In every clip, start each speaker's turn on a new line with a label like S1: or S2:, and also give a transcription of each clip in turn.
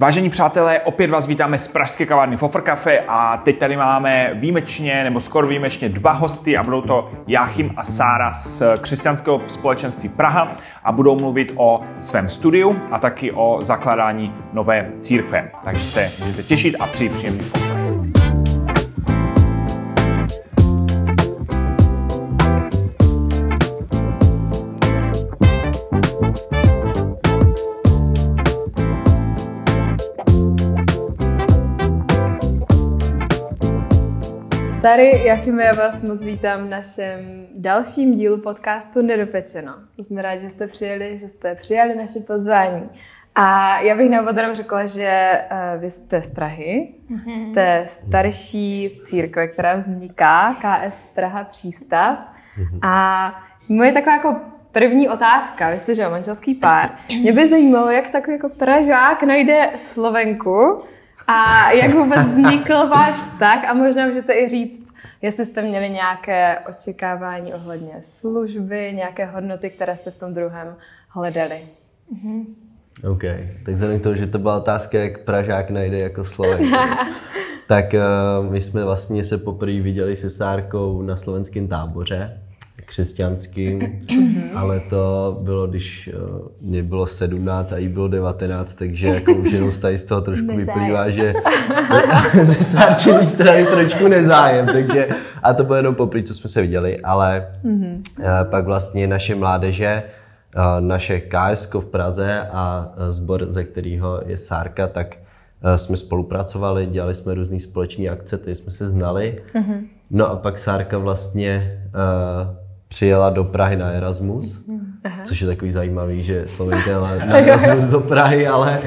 S1: Vážení přátelé, opět vás vítáme z Pražské kavárny Fofr Cafe a teď tady máme výjimečně, nebo skoro výjimečně dva hosty a budou to Jáchym a Sára z křesťanského společenství Praha a budou mluvit o svém studiu a taky o zakládání nové církve. Takže se můžete těšit a přijít příjemný poslech.
S2: Sary, Jachime, já vás moc vítám v našem dalším dílu podcastu Nedopečeno. Jsme rádi, že jste přijeli, že jste přijali naše pozvání. A já bych na úvod řekla, že uh, vy jste z Prahy, mm-hmm. jste starší církve, která vzniká, KS Praha Přístav. Mm-hmm. A moje taková jako první otázka, vy jste že manželský pár, mě by zajímalo, jak takový jako Pražák najde Slovenku, a jak vůbec vznikl váš vztah a možná můžete i říct, jestli jste měli nějaké očekávání ohledně služby, nějaké hodnoty, které jste v tom druhém hledali.
S3: Mm-hmm. OK, tak vzhledem k tomu, že to byla otázka, jak Pražák najde jako Slovenku, tak uh, my jsme vlastně se poprvé viděli se Sárkou na slovenském táboře křesťanským, mhm. ale to bylo, když uh, mě bylo 17 a jí bylo 19, takže jako už jenom tady z toho trošku nezájem. vyplývá, že ze sárčený strany trošku nezájem, takže a to bylo jenom poprvé, co jsme se viděli, ale mm-hmm. uh, pak vlastně naše mládeže, uh, naše KSK v Praze a sbor, ze kterého je Sárka, tak jsme spolupracovali, dělali jsme různé společné akce, tady jsme se znali. Mm-hmm. No a pak Sárka vlastně uh, přijela do Prahy na Erasmus, Aha. což je takový zajímavý, že Slovenka jela na Erasmus do Prahy, ale,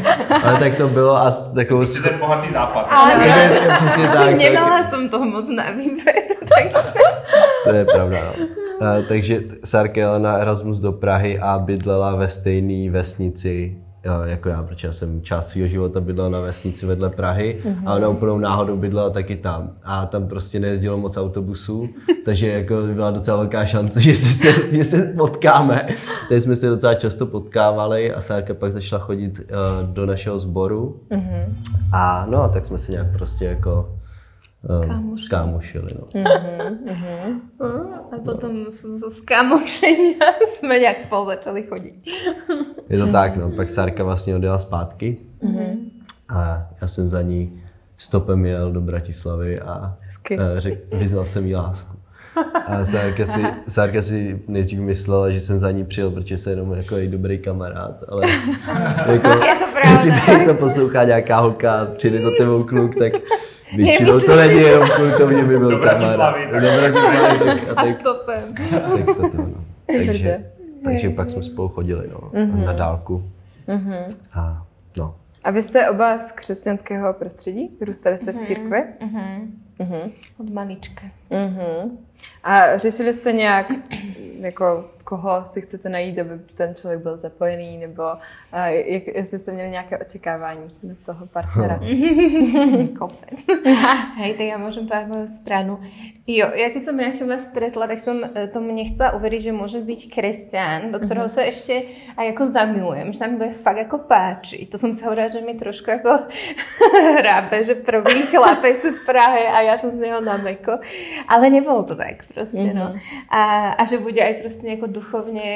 S3: ale tak to bylo a takovou...
S1: Jsi ten bohatý západ.
S4: Ale přesně tak. Neměla jsem toho moc na výběr, takže...
S3: To je pravda, no. Uh, takže Sarka jela na Erasmus do Prahy a bydlela ve stejné vesnici jako já, protože já jsem část svého života bydlel na vesnici vedle Prahy mm-hmm. a ona úplnou náhodou bydlela taky tam. A tam prostě nejezdilo moc autobusů, takže jako byla docela velká šance, že se, že se potkáme. Teď jsme se docela často potkávali a Sárka pak začala chodit uh, do našeho sboru. Mm-hmm. A no, tak jsme se nějak prostě jako Skámošili. no.
S4: Uh-huh, uh-huh. A potom z skámošení jsme nějak spolu začali chodit.
S3: Je to tak, no. Pak Sárka vlastně odjela zpátky uh-huh. a já jsem za ní stopem jel do Bratislavy a řek, vyznal jsem jí lásku. A Sárka si, Sárka si nejdřív myslela, že jsem za ní přijel, protože jsem jenom jako její dobrý kamarád, ale
S4: jako, je to pravda.
S3: jestli to poslouchá nějaká holka, přijde to tebou kluk, tak Většinou to není jenom kvůli tomu, že by byl kamarád.
S4: A stopem.
S3: Tak to, to, no. takže, takže pak jsme spolu chodili no, mm-hmm. na dálku. Mm-hmm. A, no.
S2: a vy jste oba z křesťanského prostředí? Vyrůstali jste v mhm. církvi?
S4: Mm-hmm. Mm-hmm. Od malička.
S2: Mm-hmm. A řešili jste nějak jako koho si chcete najít, aby ten člověk byl zapojený, nebo uh, jak, jestli jste měli nějaké očekávání do toho partnera.
S4: Hej, tak já můžu povedať moju stranu. Jo, ja keď som Jachima stretla, tak som e, tomu nechcela uveriť, že môže byť kresťan, do ktorého mm-hmm. sa ešte aj ako zamilujem, že sa mi bude fakt ako páči. To som si hovorila, že mi trošku ako hrábe, že prvý chlapec v Prahe a ja som z neho na meko. Ale nebolo to tak proste, mm-hmm. no. A, a že bude aj proste nejako duchovne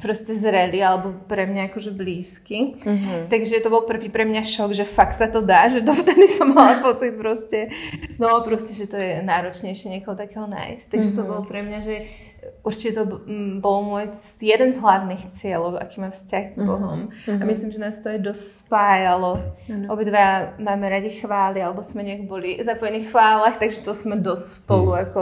S4: proste zreli alebo pre mňa akože blízky. Mm-hmm. Takže to bol prvý pre mňa šok, že fakt sa to dá, že to vtedy som mala pocit proste, no proste, že to je náročnejšie niekoho takého nájsť. Takže mm-hmm. to bolo pre mňa, že určite to bol môj jeden z hlavných cieľov, aký mám vzťah s Bohom. Mm-hmm. A myslím, že nás to aj dosť spájalo. Mm-hmm. Obidva máme radi chvály, alebo sme nech boli zapojení v chválach, takže to sme dosť spolu mm. ako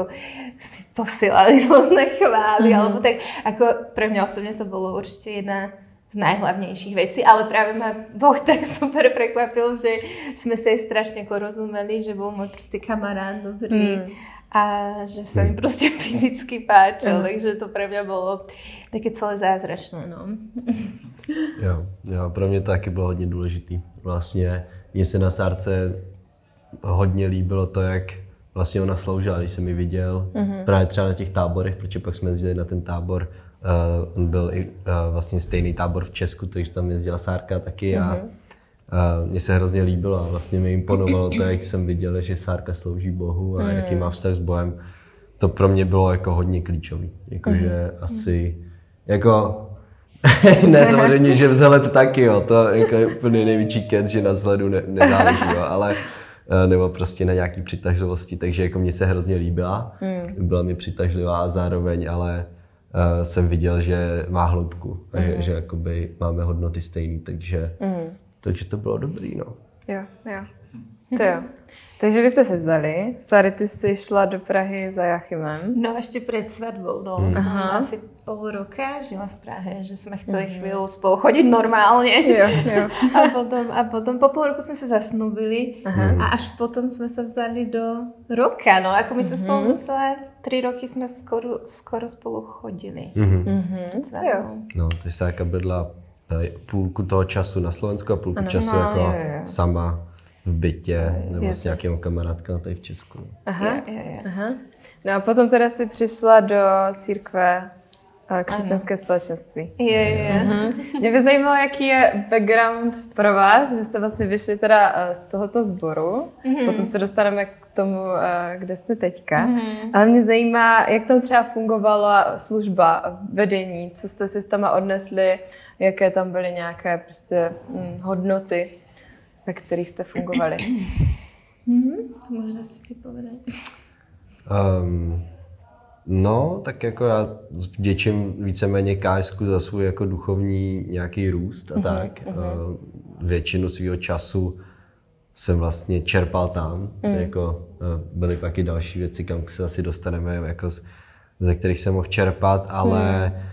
S4: si posielali rôzne chvály, mm-hmm. alebo tak ako pre mňa osobne to bolo určite jedna z najhlavnejších vecí, ale práve ma Boh tak super prekvapil, že sme sa aj strašne ako rozumeli, že bol môj proste kamarát dobrý. Mm a že sa mi prostě fyzicky páčil, uh-huh. takže to pre mňa bolo také celé zázračné. No.
S3: jo, jo, pro mě to taky bylo hodně důležitý. Vlastně mně se na sárce hodně líbilo to, jak vlastně ona sloužila, když jsem ji viděl, uh-huh. právě třeba na těch táborech, protože pak jsme jezdili na ten tábor, uh, on byl i uh, vlastně stejný tábor v Česku, takže tam jezdila Sárka taky uh-huh. A mně se hrozně líbilo a vlastně mi imponovalo to, jak jsem viděl, že Sárka slouží Bohu a jaký má vztah s Bohem. To pro mě bylo jako hodně klíčový. Jakože asi, jako, ne samozřejmě, že vzhled taky, jo, to jako je úplně největší ket, že na vzhledu ne, nezáleží, jo, ale eh, nebo prostě na nějaký přitažlivosti, takže jako mě se hrozně líbila, mm. byla mi přitažlivá a zároveň, ale uh, jsem viděl, že má hloubku mm. že, že jakoby máme hodnoty stejný, takže, mm. Takže to bylo dobrý, no.
S2: Jo, jo. To jo. Takže vy jste se vzali, Sary, ty jsi šla do Prahy za Jachimem.
S4: No ještě před svatbou, no. Hmm. Jsem asi půl roka žila v Prahe, že jsme chceli mm. chvíli spolu chodit normálně.
S2: Jo, jo.
S4: A potom, a potom po půl roku jsme se zasnubili Aha. a až potom jsme se vzali do roka, no. Jako my jsme mm-hmm. spolu celé tři roky jsme skoro, skoro spolu chodili. Mm-hmm.
S3: Mm-hmm. Jo. No, to se jaká bydla půlku toho času na Slovensku a půlku ano. času no, jako jo, jo. sama v bytě nebo je s nějakýma kamarádkama tady v Česku.
S2: Aha, je, je, je. aha. No a potom teda si přišla do církve eh, křesťanské ano. společenství.
S4: Je, je. Uh-huh.
S2: Mě by zajímalo, jaký je background pro vás, že jste vlastně vyšli teda eh, z tohoto sboru. Uh-huh. Potom se dostaneme k tomu, eh, kde jste teďka. Uh-huh. Ale mě zajímá, jak tam třeba fungovala služba, vedení, co jste si tam odnesli, jaké tam byly nějaké prostě hm, hodnoty ve kterých jste fungovali?
S4: hmm, možná si ty povedat.
S3: Um, no, tak jako já vděčím víceméně KSku za svůj jako duchovní nějaký růst a uh-huh, tak. Uh, většinu svého času jsem vlastně čerpal tam. Uh-huh. Jako, uh, byly pak i další věci, kam se asi dostaneme, jako z, ze kterých jsem mohl čerpat, ale uh-huh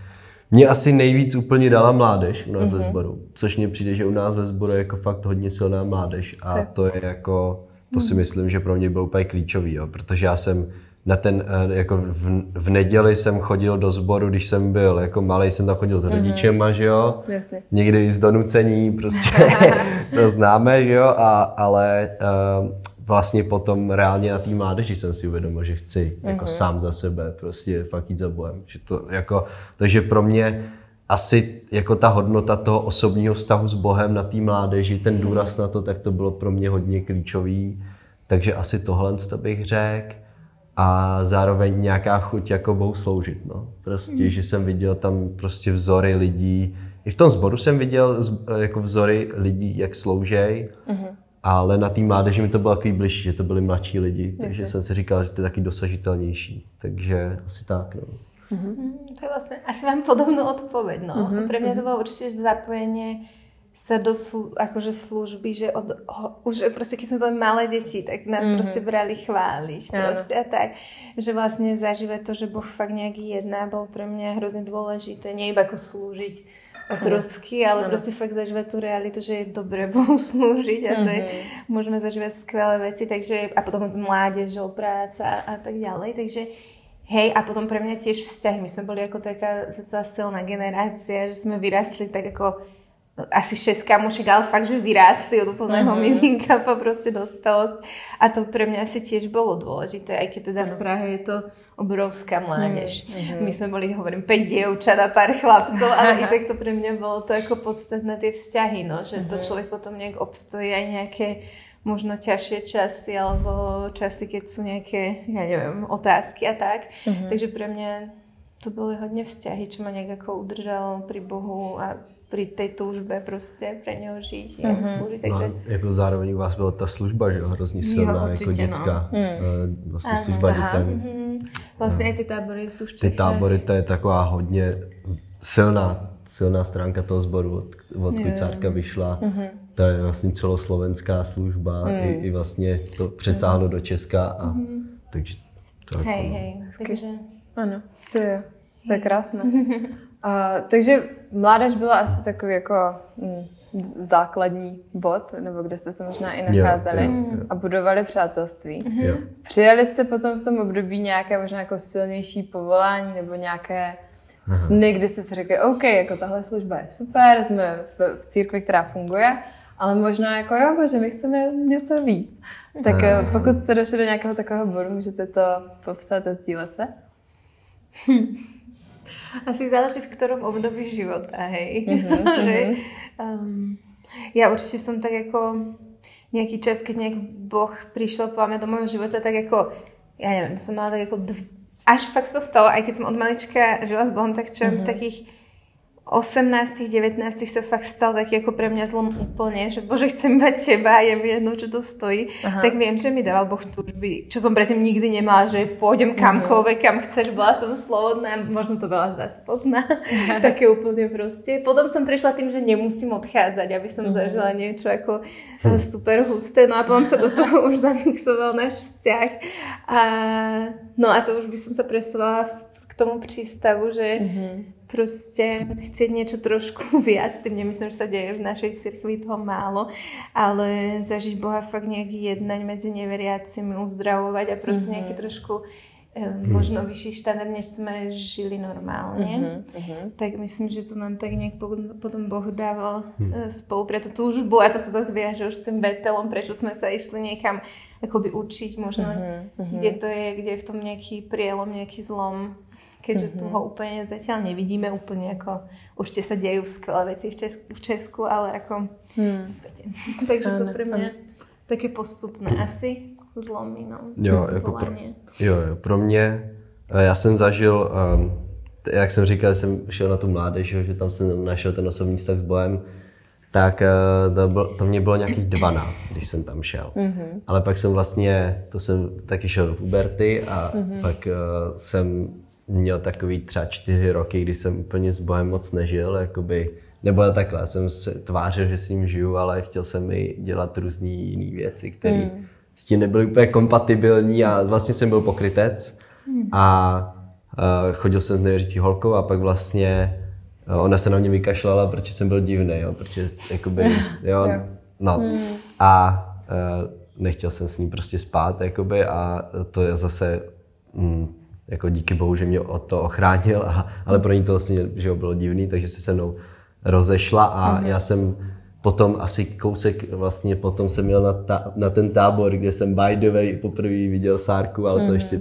S3: mě asi nejvíc úplně dala mládež u nás mm-hmm. ve mhm. sboru, což mně přijde, že u nás ve sboru je jako fakt hodně silná mládež a to je jako, to si mhm. myslím, že pro mě bylo úplně klíčový, jo, protože já jsem na ten, eh, jako v, v neděli jsem chodil do sboru, když jsem byl jako malý, jsem tam chodil s mhm. rodičema, mm-hmm. že jo,
S2: Jasně.
S3: někdy z donucení, prostě to známe, že jo, a, ale uh, vlastně potom reálně na té mládeži jsem si uvědomil, že chci mm-hmm. jako mhm. sám za sebe prostě fakt jít za bojem. Že to jako, takže pro mě asi jako ta hodnota toho osobního vztahu s Bohem na té mládeži, ten důraz na to, tak to bylo pro mě hodně klíčový. Takže asi tohle to bych řekl. A zároveň nějaká chuť jako Bohu sloužit. No. Prostě, mm. že jsem viděl tam prostě vzory lidí. I v tom sboru jsem viděl jako vzory lidí, jak sloužej. Mm-hmm ale na té mládeži mi to bylo takový bližší, že to byli mladší lidi, takže jsem si říkal, že to je taky dosažitelnější. Takže asi tak. No.
S4: Mm-hmm. To je vlastně, asi mám podobnou odpověď. No. Mm-hmm. Pro mě to bylo určitě zapojení se do slu, akože služby, že od, ho, už prostě když jsme byli malé děti, tak nás mm-hmm. prostě brali chváliť prostě a tak, že vlastně zažívat to, že Boh fakt nějaký jedná, byl pro mě hrozně důležité, nie iba jako slúžiť otrocky, ale ano. prostě fakt zažívat tu realitu, že je dobré Bohu slúžiť a že mm-hmm. můžeme zažívat skvělé věci, takže a potom z mládežou práce a, a tak dále, takže Hej, a potom pre mňa tiež vzťahy. My sme boli ako taká docela silná generácia, že sme vyrastli tak ako asi šest kamošek, ale fakt, že vyrástli od úplného uh-huh. miminka po prostě dospelosť. A to pre mňa asi tiež bolo dôležité, aj keď teda v Prahe je to obrovská mládež. Mm-hmm. My jsme byli, hovorím, pět děvčat a pár chlapců, ale i tak to pro mě bylo to jako podstatné ty vzťahy, no, že mm-hmm. to člověk potom nějak obstojí aj nějaké možno ťažšie časy alebo časy, keď jsou nějaké, já nevím, otázky a tak. Mm-hmm. Takže pro mě to byly hodně vzťahy, čo ma nějak jako udržalo pri Bohu a pri tej túžbe prostě pre něho žít a mm-hmm. sloužit. Takže... No,
S3: jako zároveň u vás byla ta služba, že jo, hrozně silná, jo, jako určitě, jako dětská no. mm. vlastně ano, služba dětem. Mm-hmm.
S4: Vlastně i ty tábory tu v
S3: Ty tábory, to je taková hodně silná, silná stránka toho sboru, od, od Kvicárka vyšla. Mm-hmm. To je vlastně celoslovenská služba, mm. i, i vlastně to přesáhlo mm. do Česka a mm-hmm. takže
S4: to Hej, jako, hej, takže...
S2: Ano, to je, to je krásné. A, takže mládež byla asi takový jako hm, základní bod, nebo kde jste se možná i nacházeli jo, jo, jo. a budovali přátelství. Jo. Přijali jste potom v tom období nějaké možná jako silnější povolání nebo nějaké Aha. sny, kdy jste si řekli, OK, jako tahle služba je super, jsme v, v církvi, která funguje, ale možná jako jo, bože, my chceme něco víc. Tak Aha. Eh, pokud jste došli do nějakého takového bodu, můžete to popsat a sdílet se?
S4: Hm. Asi záleží v ktorom období života, hej. Mm-hmm, že, um, Ja určite som tak ako nejaký čas, keď nejak Boh prišiel po do môjho života, tak ako, ja neviem, to som mala tak ako dv... až fakt sa to stalo, aj keď som od malička žila s Bohom, tak čo mm-hmm. v takých 18, 19 sa fakt stal taký ako pre mňa zlom úplne, že bože, chcem mať teba a je mi jedno, čo to stojí. Aha. Tak viem, že mi dával Boh túžby, čo som predtým nikdy nemala, že pôjdem mhm. kamkoľvek, kam chceš, bola som slobodná, možno to veľa z vás pozná, také úplne proste. Potom som prišla tým, že nemusím odchádzať, aby som uh-huh. zažila niečo ako hm. super husté, no a potom sa do toho už zamixoval náš vzťah. A, no a to už by som sa presovala k tomu prístavu, že uh-huh proste chcieť niečo trošku viac, tým nemyslím, že sa deje v našej cirkvi toho málo, ale zažiť Boha fakt nejak jednať medzi neveriacimi, uzdravovať a proste mm-hmm. nejaký trošku mm. možno vyšší štandard, než sme žili normálne. Mm-hmm. Tak myslím, že to nám tak nejak potom Boh dával mm. spolu pre tú túžbu a to sa zase viaže už s tým Betelom, prečo sme sa išli niekam akoby učiť možno, mm-hmm. kde to je, kde je v tom nejaký prielom, nejaký zlom keďže mm-hmm. tu ho úplne zatiaľ nevidíme, úplne ako určite sa dejú skvelé veci v, Česku, v Česku ale ako mm. Takže to pre mňa také postupné asi zlomy, no.
S3: Jo, jako pro, jo, jo, pro mě, eh, já jsem zažil, um, jak jsem říkal, jsem šel na tu mládež, že tam jsem našel ten osobní vztah s Bohem, tak uh, to, bylo, to mě bylo nějakých 12, když jsem tam šel. Mm-hmm. Ale pak jsem vlastně, to jsem taky šel do puberty a mm-hmm. pak uh, jsem měl takový třeba čtyři roky, kdy jsem úplně s Bohem moc nežil, jakoby, nebo takhle, jsem se tvářil, že s ním žiju, ale chtěl jsem i dělat různé jiné věci, které mm. s tím nebyly úplně kompatibilní a vlastně jsem byl pokrytec mm. a uh, chodil jsem s nevěřící holkou a pak vlastně uh, ona se na mě vykašlala, protože jsem byl divný, jo, protože jakoby, jo, no. Mm. A uh, nechtěl jsem s ní prostě spát, jakoby, a to je zase mm, jako díky bohu, že mě o to ochránil, a, ale pro ní to vlastně že bylo divný, takže se se mnou rozešla a mm-hmm. já jsem potom asi kousek vlastně potom jsem měl na, ta, na ten tábor, kde jsem by the way poprvé viděl Sárku, ale mm-hmm. to mhm. ještě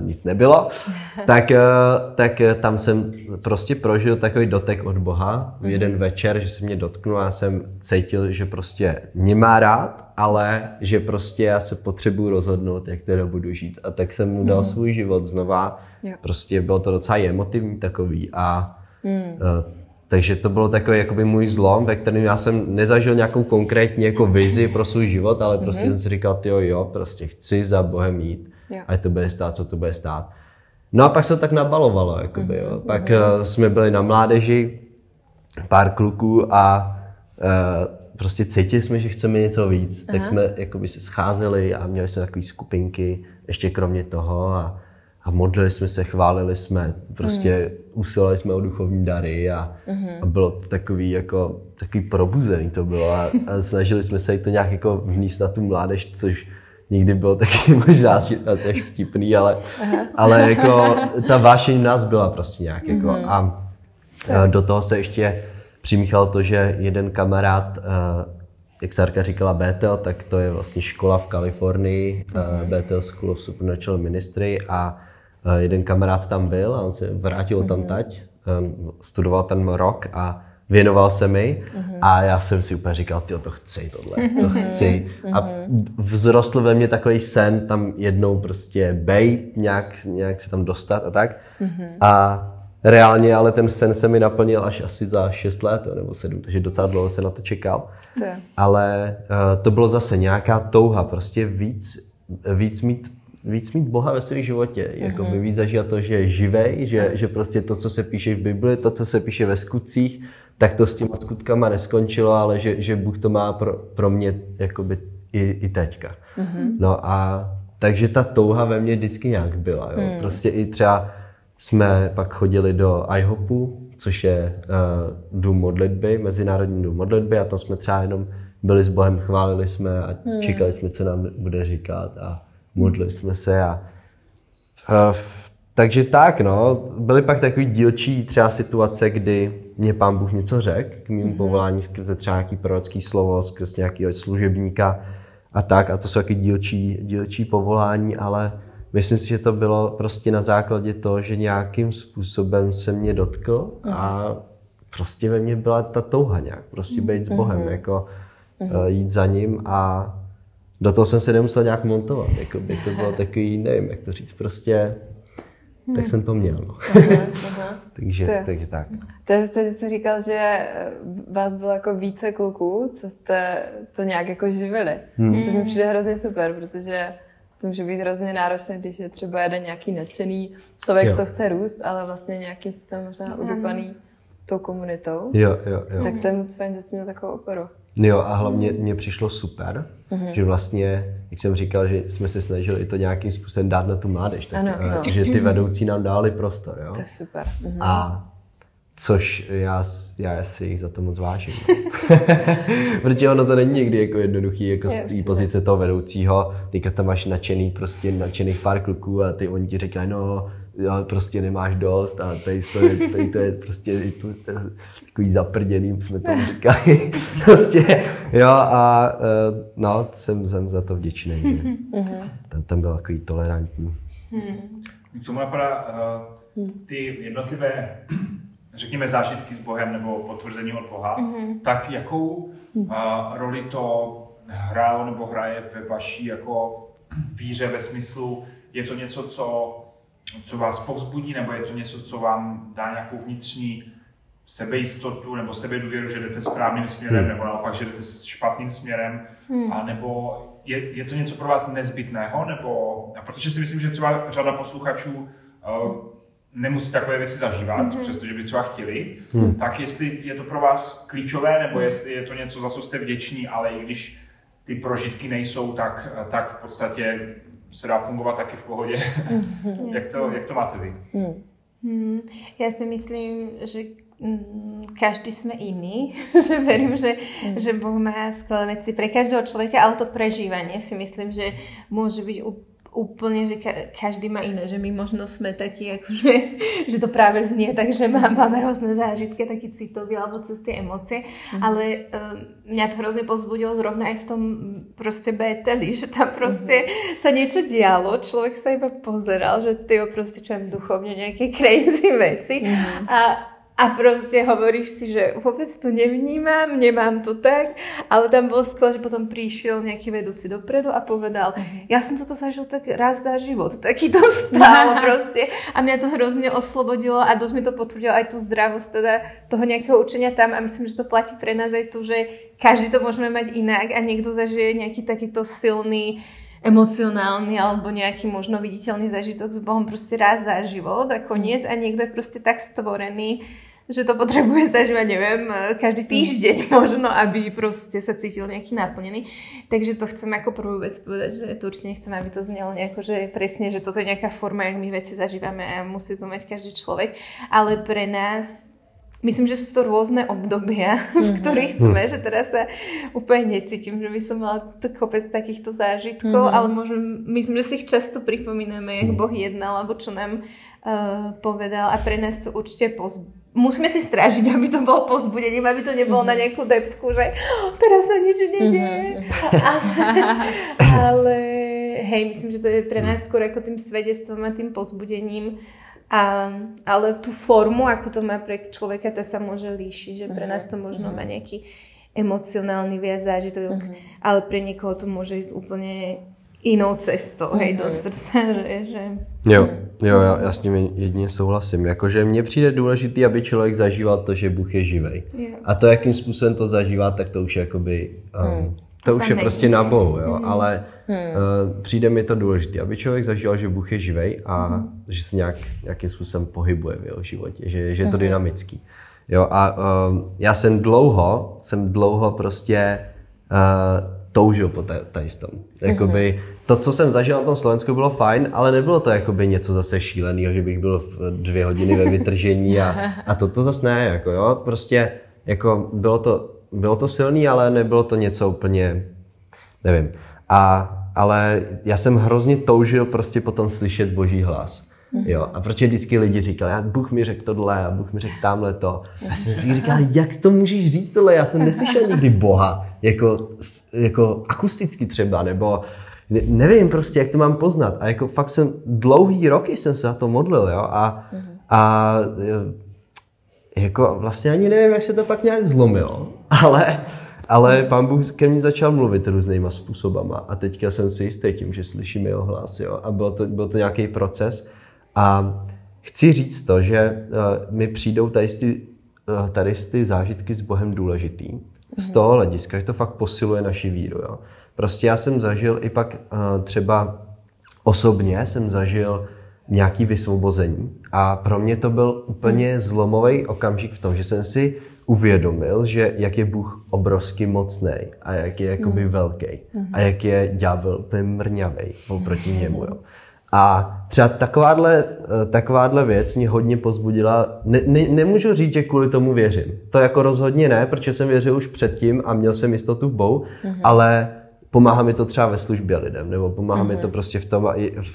S3: nic nebylo, tak, eh, tak eh, tam jsem prostě prožil takový dotek od Boha v jeden mm-hmm. večer, že se mě dotknul a já jsem cítil, že prostě mě má rád, ale že prostě já se potřebuji rozhodnout, jak teda budu žít. A tak jsem mu dal mm. svůj život znova. Jo. Prostě bylo to docela emotivní takový a mm. takže to bylo takový jakoby můj zlom, ve kterém já jsem nezažil nějakou konkrétní jako vizi pro svůj život, ale prostě mm-hmm. jsem si říkal, jo, jo, prostě chci za Bohem jít jo. ať to bude stát, co to bude stát. No a pak se to tak nabalovalo, jakoby, jo. Mhm, pak uh, jsme byli na mládeži, pár kluků a uh, prostě cítili jsme, že chceme něco víc, Aha. tak jsme jakoby se scházeli a měli jsme takové skupinky, ještě kromě toho a, a modlili jsme se, chválili jsme, prostě mm. usilovali jsme o duchovní dary a, mm. a bylo to takový jako takový probuzený to bylo a, a snažili jsme se to nějak jako vníst na tu mládež, což nikdy bylo taky možná asi až vtipný, ale, ale jako ta vášeň nás byla prostě nějak. Jako, mm-hmm. a, a do toho se ještě přimíchalo to, že jeden kamarád, jak Sarka říkala Bethel, tak to je vlastně škola v Kalifornii, mm-hmm. Bethel School of Supernatural Ministry a jeden kamarád tam byl a on se vrátil mm-hmm. tam tať, studoval ten rok a věnoval se mi mm-hmm. a já jsem si úplně říkal, ty to chci tohle, to mhm. chci. Mm-hmm. A mhm. vzrostl ve mně takový sen tam jednou prostě bejt, nějak, nějak se tam dostat a tak. Mm-hmm. A reálně ale ten sen se mi naplnil až asi za 6 let nebo 7, takže docela dlouho se na to čekal. To. Ale uh, to bylo zase nějaká touha, prostě víc, víc mít víc mít Boha ve svém životě, mm-hmm. jako by víc zažívat to, že je živej, že, že prostě to, co se píše v Bibli, to, co se píše ve skutcích, tak to s těma skutkama neskončilo, ale že, že Bůh to má pro, pro mě jakoby i, i teďka. Mm-hmm. No a takže ta touha ve mně vždycky nějak byla. Jo. Mm. Prostě i třeba jsme pak chodili do IHOPu, což je uh, dům modlitby, mezinárodní dům modlitby a tam jsme třeba jenom byli s Bohem, chválili jsme a mm. čekali jsme, co nám bude říkat a modlili jsme se a uh, takže tak, no. Byly pak takový dílčí třeba situace, kdy mě pán Bůh něco řekl k mému mm-hmm. povolání skrze třeba nějaký prorocký slovo, skrze nějakého služebníka a tak. A to jsou taky dílčí, dílčí povolání, ale myslím si, že to bylo prostě na základě toho, že nějakým způsobem se mě dotkl a prostě ve mně byla ta touha nějak, prostě být s Bohem, mm-hmm. jako mm-hmm. jít za ním a do toho jsem se nemusel nějak montovat, jako by to bylo takový, nevím, jak to říct, prostě hmm. tak jsem to měl. No. Uh-huh, uh-huh. takže, to, takže tak.
S2: To je to, že jsi říkal, že vás bylo jako více kluků, co jste to nějak jako živili. Hmm. Což mi přijde hrozně super, protože to může být hrozně náročné, když je třeba jeden nějaký nadšený člověk, jo. co chce růst, ale vlastně nějakým způsobem možná udupaný tou komunitou.
S3: Jo, jo, jo.
S2: Tak to je moc fajn, že jsi měl takovou oporu.
S3: Jo, a hlavně mně přišlo super, mm-hmm. že vlastně, jak jsem říkal, že jsme se snažili i to nějakým způsobem dát na tu mládež, tak, ano, ano. že ty vedoucí nám dali prostor. Jo?
S2: To je super.
S3: Mm-hmm. A Což já, já si jich za to moc vážím. Protože ono to není někdy jako jednoduchý, jako z té pozice toho vedoucího. Teďka tam máš nadšený, prostě nadšených pár kluků a ty oni ti říkají, no, prostě nemáš dost a tady to je, tady to je prostě to, to, takový zaprděný, jsme to říkali. prostě, jo, a e, no, jsem, jsem za to vděčný. Mhm. Ten, ten byl takový tolerantní.
S1: Hmm. K tomu napadá uh, ty jednotlivé řekněme, zážitky s Bohem nebo potvrzení od Boha, mm-hmm. tak jakou roli to hrálo nebo hraje ve vaší jako víře ve smyslu, je to něco, co, co vás povzbudí, nebo je to něco, co vám dá nějakou vnitřní sebejistotu nebo sebedůvěru, že jdete správným směrem, hmm. nebo naopak, že jdete špatným směrem, hmm. a nebo je, je to něco pro vás nezbytného, nebo, a protože si myslím, že třeba řada posluchačů uh, nemusí takové věci zažívat, mm-hmm. přestože by třeba chtěli, mm. tak jestli je to pro vás klíčové, nebo jestli je to něco, za co jste vděční, ale i když ty prožitky nejsou, tak, tak v podstatě se dá fungovat taky v pohodě. Mm-hmm. jak, to, jak to máte vy? Mm.
S4: Hmm, já si myslím, že mm, každý jsme jiný, že verím, že, mm. že Boh má skvělé věci pre každého člověka, ale to prežívanie si myslím, že může být úplne, že ka- každý má iné, že my možno sme takí, akože, že to práve znie tak, že má, máme rôzne zážitky, taký citový alebo cez tie emócie, mm-hmm. ale um, mňa to hrozne pozbudilo zrovna aj v tom proste Beteli, že tam proste mm-hmm. sa niečo dialo, človek sa iba pozeral, že ty proste čo duchovne nejaké crazy veci mm-hmm. a a proste hovoríš si, že vôbec to nevnímam, nemám to tak, ale tam bolo skvelé, že potom prišiel nejaký vedúci dopredu a povedal, ja som toto zažil tak raz za život, taký to stalo proste a mňa to hrozne oslobodilo a dosť mi to potvrdilo aj tú zdravosť teda toho nejakého učenia tam a myslím, že to platí pre nás aj tu, že každý to môžeme mať inak a niekto zažije nejaký takýto silný emocionálny alebo nejaký možno viditeľný zažitok s Bohom proste raz za život a koniec a niekto je proste tak stvorený, že to potrebuje zažívať, neviem, každý týždeň možno, aby proste sa cítil nejaký naplnený. Takže to chcem ako prvú vec povedať, že to určite nechcem, aby to znelo nejako, že presne, že toto je nejaká forma, jak my veci zažívame a musí to mať každý človek. Ale pre nás Myslím, že sú to rôzne obdobia, v mhm. ktorých sme, že teraz sa úplne necítim, že by som mala kopec takýchto zážitkov, mm-hmm. ale môžem, myslím, že si ich často pripomíname, jak mhm. Boh jednal, alebo čo nám uh, povedal a pre nás to určite poz... Musíme si strážiť, aby to bolo pozbudením, aby to nebolo mm-hmm. na nejakú depku, že oh, teraz sa nič nedieje. Mm-hmm. ale, ale hej, myslím, že to je pre nás skôr ako tým svedectvom a tým pozbudením, a, ale tú formu, ako to má pre človeka, tá sa môže líšiť, že pre mhm. nás to možno má mhm. nejaký emocionálny viac zážitok, uh-huh. ale pre niekoho to môže ísť úplne inou cestou, hej, do srdce, že, že...
S3: Jo, jo, já, já s tím jedině souhlasím. Jakože mně přijde důležitý, aby člověk zažíval to, že Bůh je živej. Jo. A to, jakým způsobem to zažívá, tak to už jakoby, um, hmm. to, to už je prostě na Bohu, jo, hmm. ale Hmm. Uh, přijde mi to důležité, aby člověk zažil, že Bůh je živej a hmm. že se nějak, nějakým způsobem pohybuje v jeho životě, že, že je to hmm. dynamický. Jo, a uh, já jsem dlouho, jsem dlouho prostě uh, toužil po tady tom. Jakoby, hmm. to, co jsem zažil na tom Slovensku, bylo fajn, ale nebylo to jakoby něco zase šíleného, že bych byl v dvě hodiny ve vytržení a, a to, to zase ne, jako jo, prostě jako bylo to, bylo to silný, ale nebylo to něco úplně, nevím. A, ale já jsem hrozně toužil prostě potom slyšet boží hlas. Mhm. Jo, a proč vždycky lidi říkali, já, Bůh mi řekl tohle a Bůh mi řekl tamhle to. Já jsem si říkal, jak to můžeš říct tohle, já jsem neslyšel nikdy Boha, jako, jako akusticky třeba, nebo ne, nevím prostě, jak to mám poznat. A jako fakt jsem, dlouhý roky jsem se na to modlil, jo, a, mhm. a jako vlastně ani nevím, jak se to pak nějak zlomilo, ale, ale pán Bůh ke mně začal mluvit různýma způsobama a teďka jsem si jistý tím, že slyším jeho hlas, jo, a bylo to, byl to nějaký proces. A chci říct to, že uh, mi přijdou tady ty, uh, tady ty zážitky s Bohem důležitý, z toho hlediska, že to fakt posiluje naši víru, jo. Prostě já jsem zažil i pak uh, třeba osobně jsem zažil nějaký vysvobození a pro mě to byl úplně zlomový okamžik v tom, že jsem si uvědomil, že jak je Bůh obrovsky mocný a jak je jakoby velký a jak je ďábel úplně mrňavý oproti němu. Jo. A třeba takováhle, eh, takováhle věc mě hodně pozbudila. Ne, ne, nemůžu říct, že kvůli tomu věřím. To jako rozhodně ne, protože jsem věřil už předtím a měl jsem jistotu v Bohu, ale pomáhá mi to třeba ve službě lidem, nebo pomáhá mi to prostě v tom,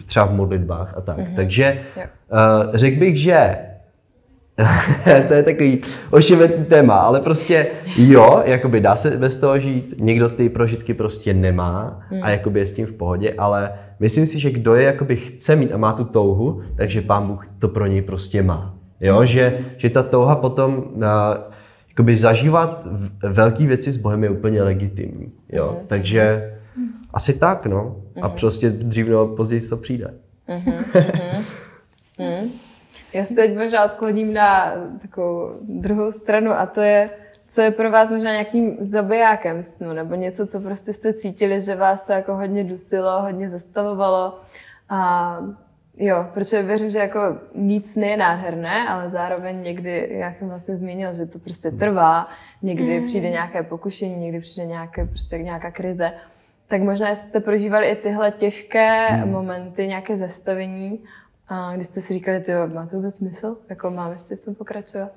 S3: třeba v modlitbách a tak. Takže
S2: Jo.
S3: uh, řekl bych, že to je takový ošimetný téma, ale prostě jo, jakoby dá se bez toho žít, někdo ty prožitky prostě nemá a jakoby je s tím v pohodě, ale myslím si, že kdo je jakoby chce mít a má tu touhu, takže pán Bůh to pro něj prostě má. Jo, že, že ta touha potom uh, jakoby zažívat v- velký věci s Bohem je úplně legitimní. Jo, takže asi tak, no. A prostě dřív nebo později to přijde.
S2: Já se teď možná odkloním na takovou druhou stranu a to je, co je pro vás možná nějakým zabijákem snu, nebo něco, co prostě jste cítili, že vás to jako hodně dusilo, hodně zastavovalo. A jo, protože věřím, že jako mít sny je nádherné, ale zároveň někdy, jak jsem vlastně zmínil, že to prostě trvá, někdy přijde nějaké pokušení, někdy přijde nějaké, prostě nějaká krize. Tak možná jste prožívali i tyhle těžké momenty, nějaké zastavení, a když jste si říkali, ty má to vůbec smysl? Jako mám ještě v tom pokračovat?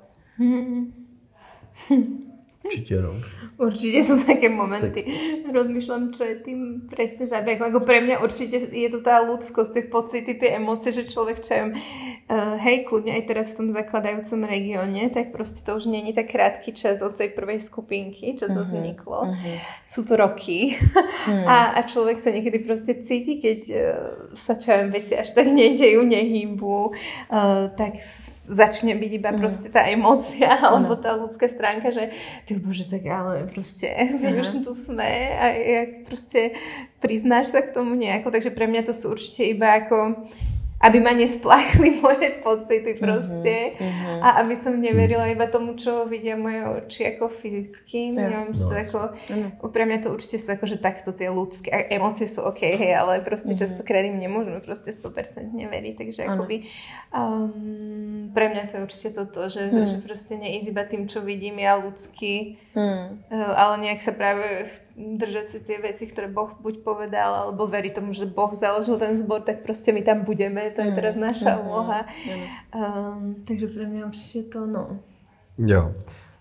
S3: Určitě, no.
S4: Určite sú také momenty. Rozmýšľam, čo je tým presne zabijakom. Ako pre mňa určite je to tá ľudskosť, tie pocity, tie emócie, že človek čo uh, hej, kľudne aj teraz v tom zakladajúcom regióne, tak proste to už není tak krátky čas od tej prvej skupinky, čo to vzniklo. Sú to roky. a, a človek sa niekedy proste cíti, keď uh, sa viem, veci až tak nedejú, nehýbu, uh, tak začne byť iba proste tá emócia alebo tá ľudská stránka, že ty bože, tak ale proste, veď už tu sme a jak proste priznáš sa k tomu nejako, takže pre mňa to sú určite iba ako aby ma nespláchli moje pocity proste a aby som neverila iba tomu, čo vidia moje oči ako fyzicky. Neviem, že to
S3: No.
S4: ako, pre mňa to určite sú ako, že takto tie ľudské, emócie sú OK, hej, ale proste častokrát im nemôžeme proste 100% veriť, takže akoby um, pre mňa to je určite toto, že, že proste neísť iba tým, čo vidím ja ľudsky,
S2: Hmm.
S4: Eh, ale nejak sa práve držať si tie veci, ktoré Boh buď povedal, alebo verí tomu, že Boh založil ten zbor, tak proste my tam budeme, to je teraz naša úloha. Um, takže pre mňa určite to, no.
S3: Jo.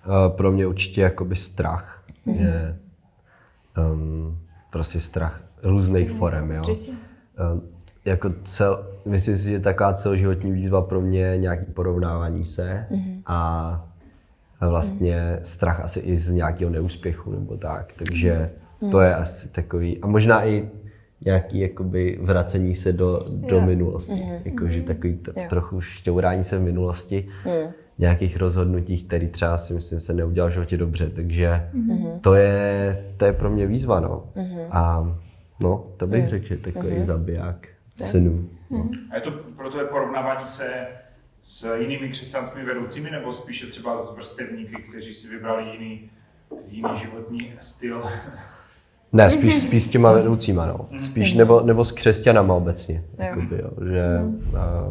S3: Uh, pro mě určitě jakoby strach je um, prostě strach různých forem, jo.
S4: Určitě.
S3: Um, jako cel, myslím si, že taková celoživotní výzva pro mě je nějaký porovnávání se a a vlastně strach asi i z nějakého neúspěchu nebo tak, takže to je asi takový, a možná i nějaký jakoby vracení se do, do
S4: Jo.
S3: minulosti, jakože takový t-
S2: Jo.
S3: trochu šťourání se v minulosti, nějakých rozhodnutí, které třeba si myslím se neudělal v životě dobře, takže to, je, to je pro mě výzva, no. A no, to bych řekl, že takový zabiják synů. No.
S1: A je to pro tebe porovnávání se s jinými křesťanskými vedoucími, nebo spíše třeba s vrstevníky, kteří si vybrali jiný, jiný životní styl?
S3: Ne, spíš, spíš s těma vedoucíma, no. Spíš nebo, nebo s křesťanama obecně. Jakoby, jo. Že, a,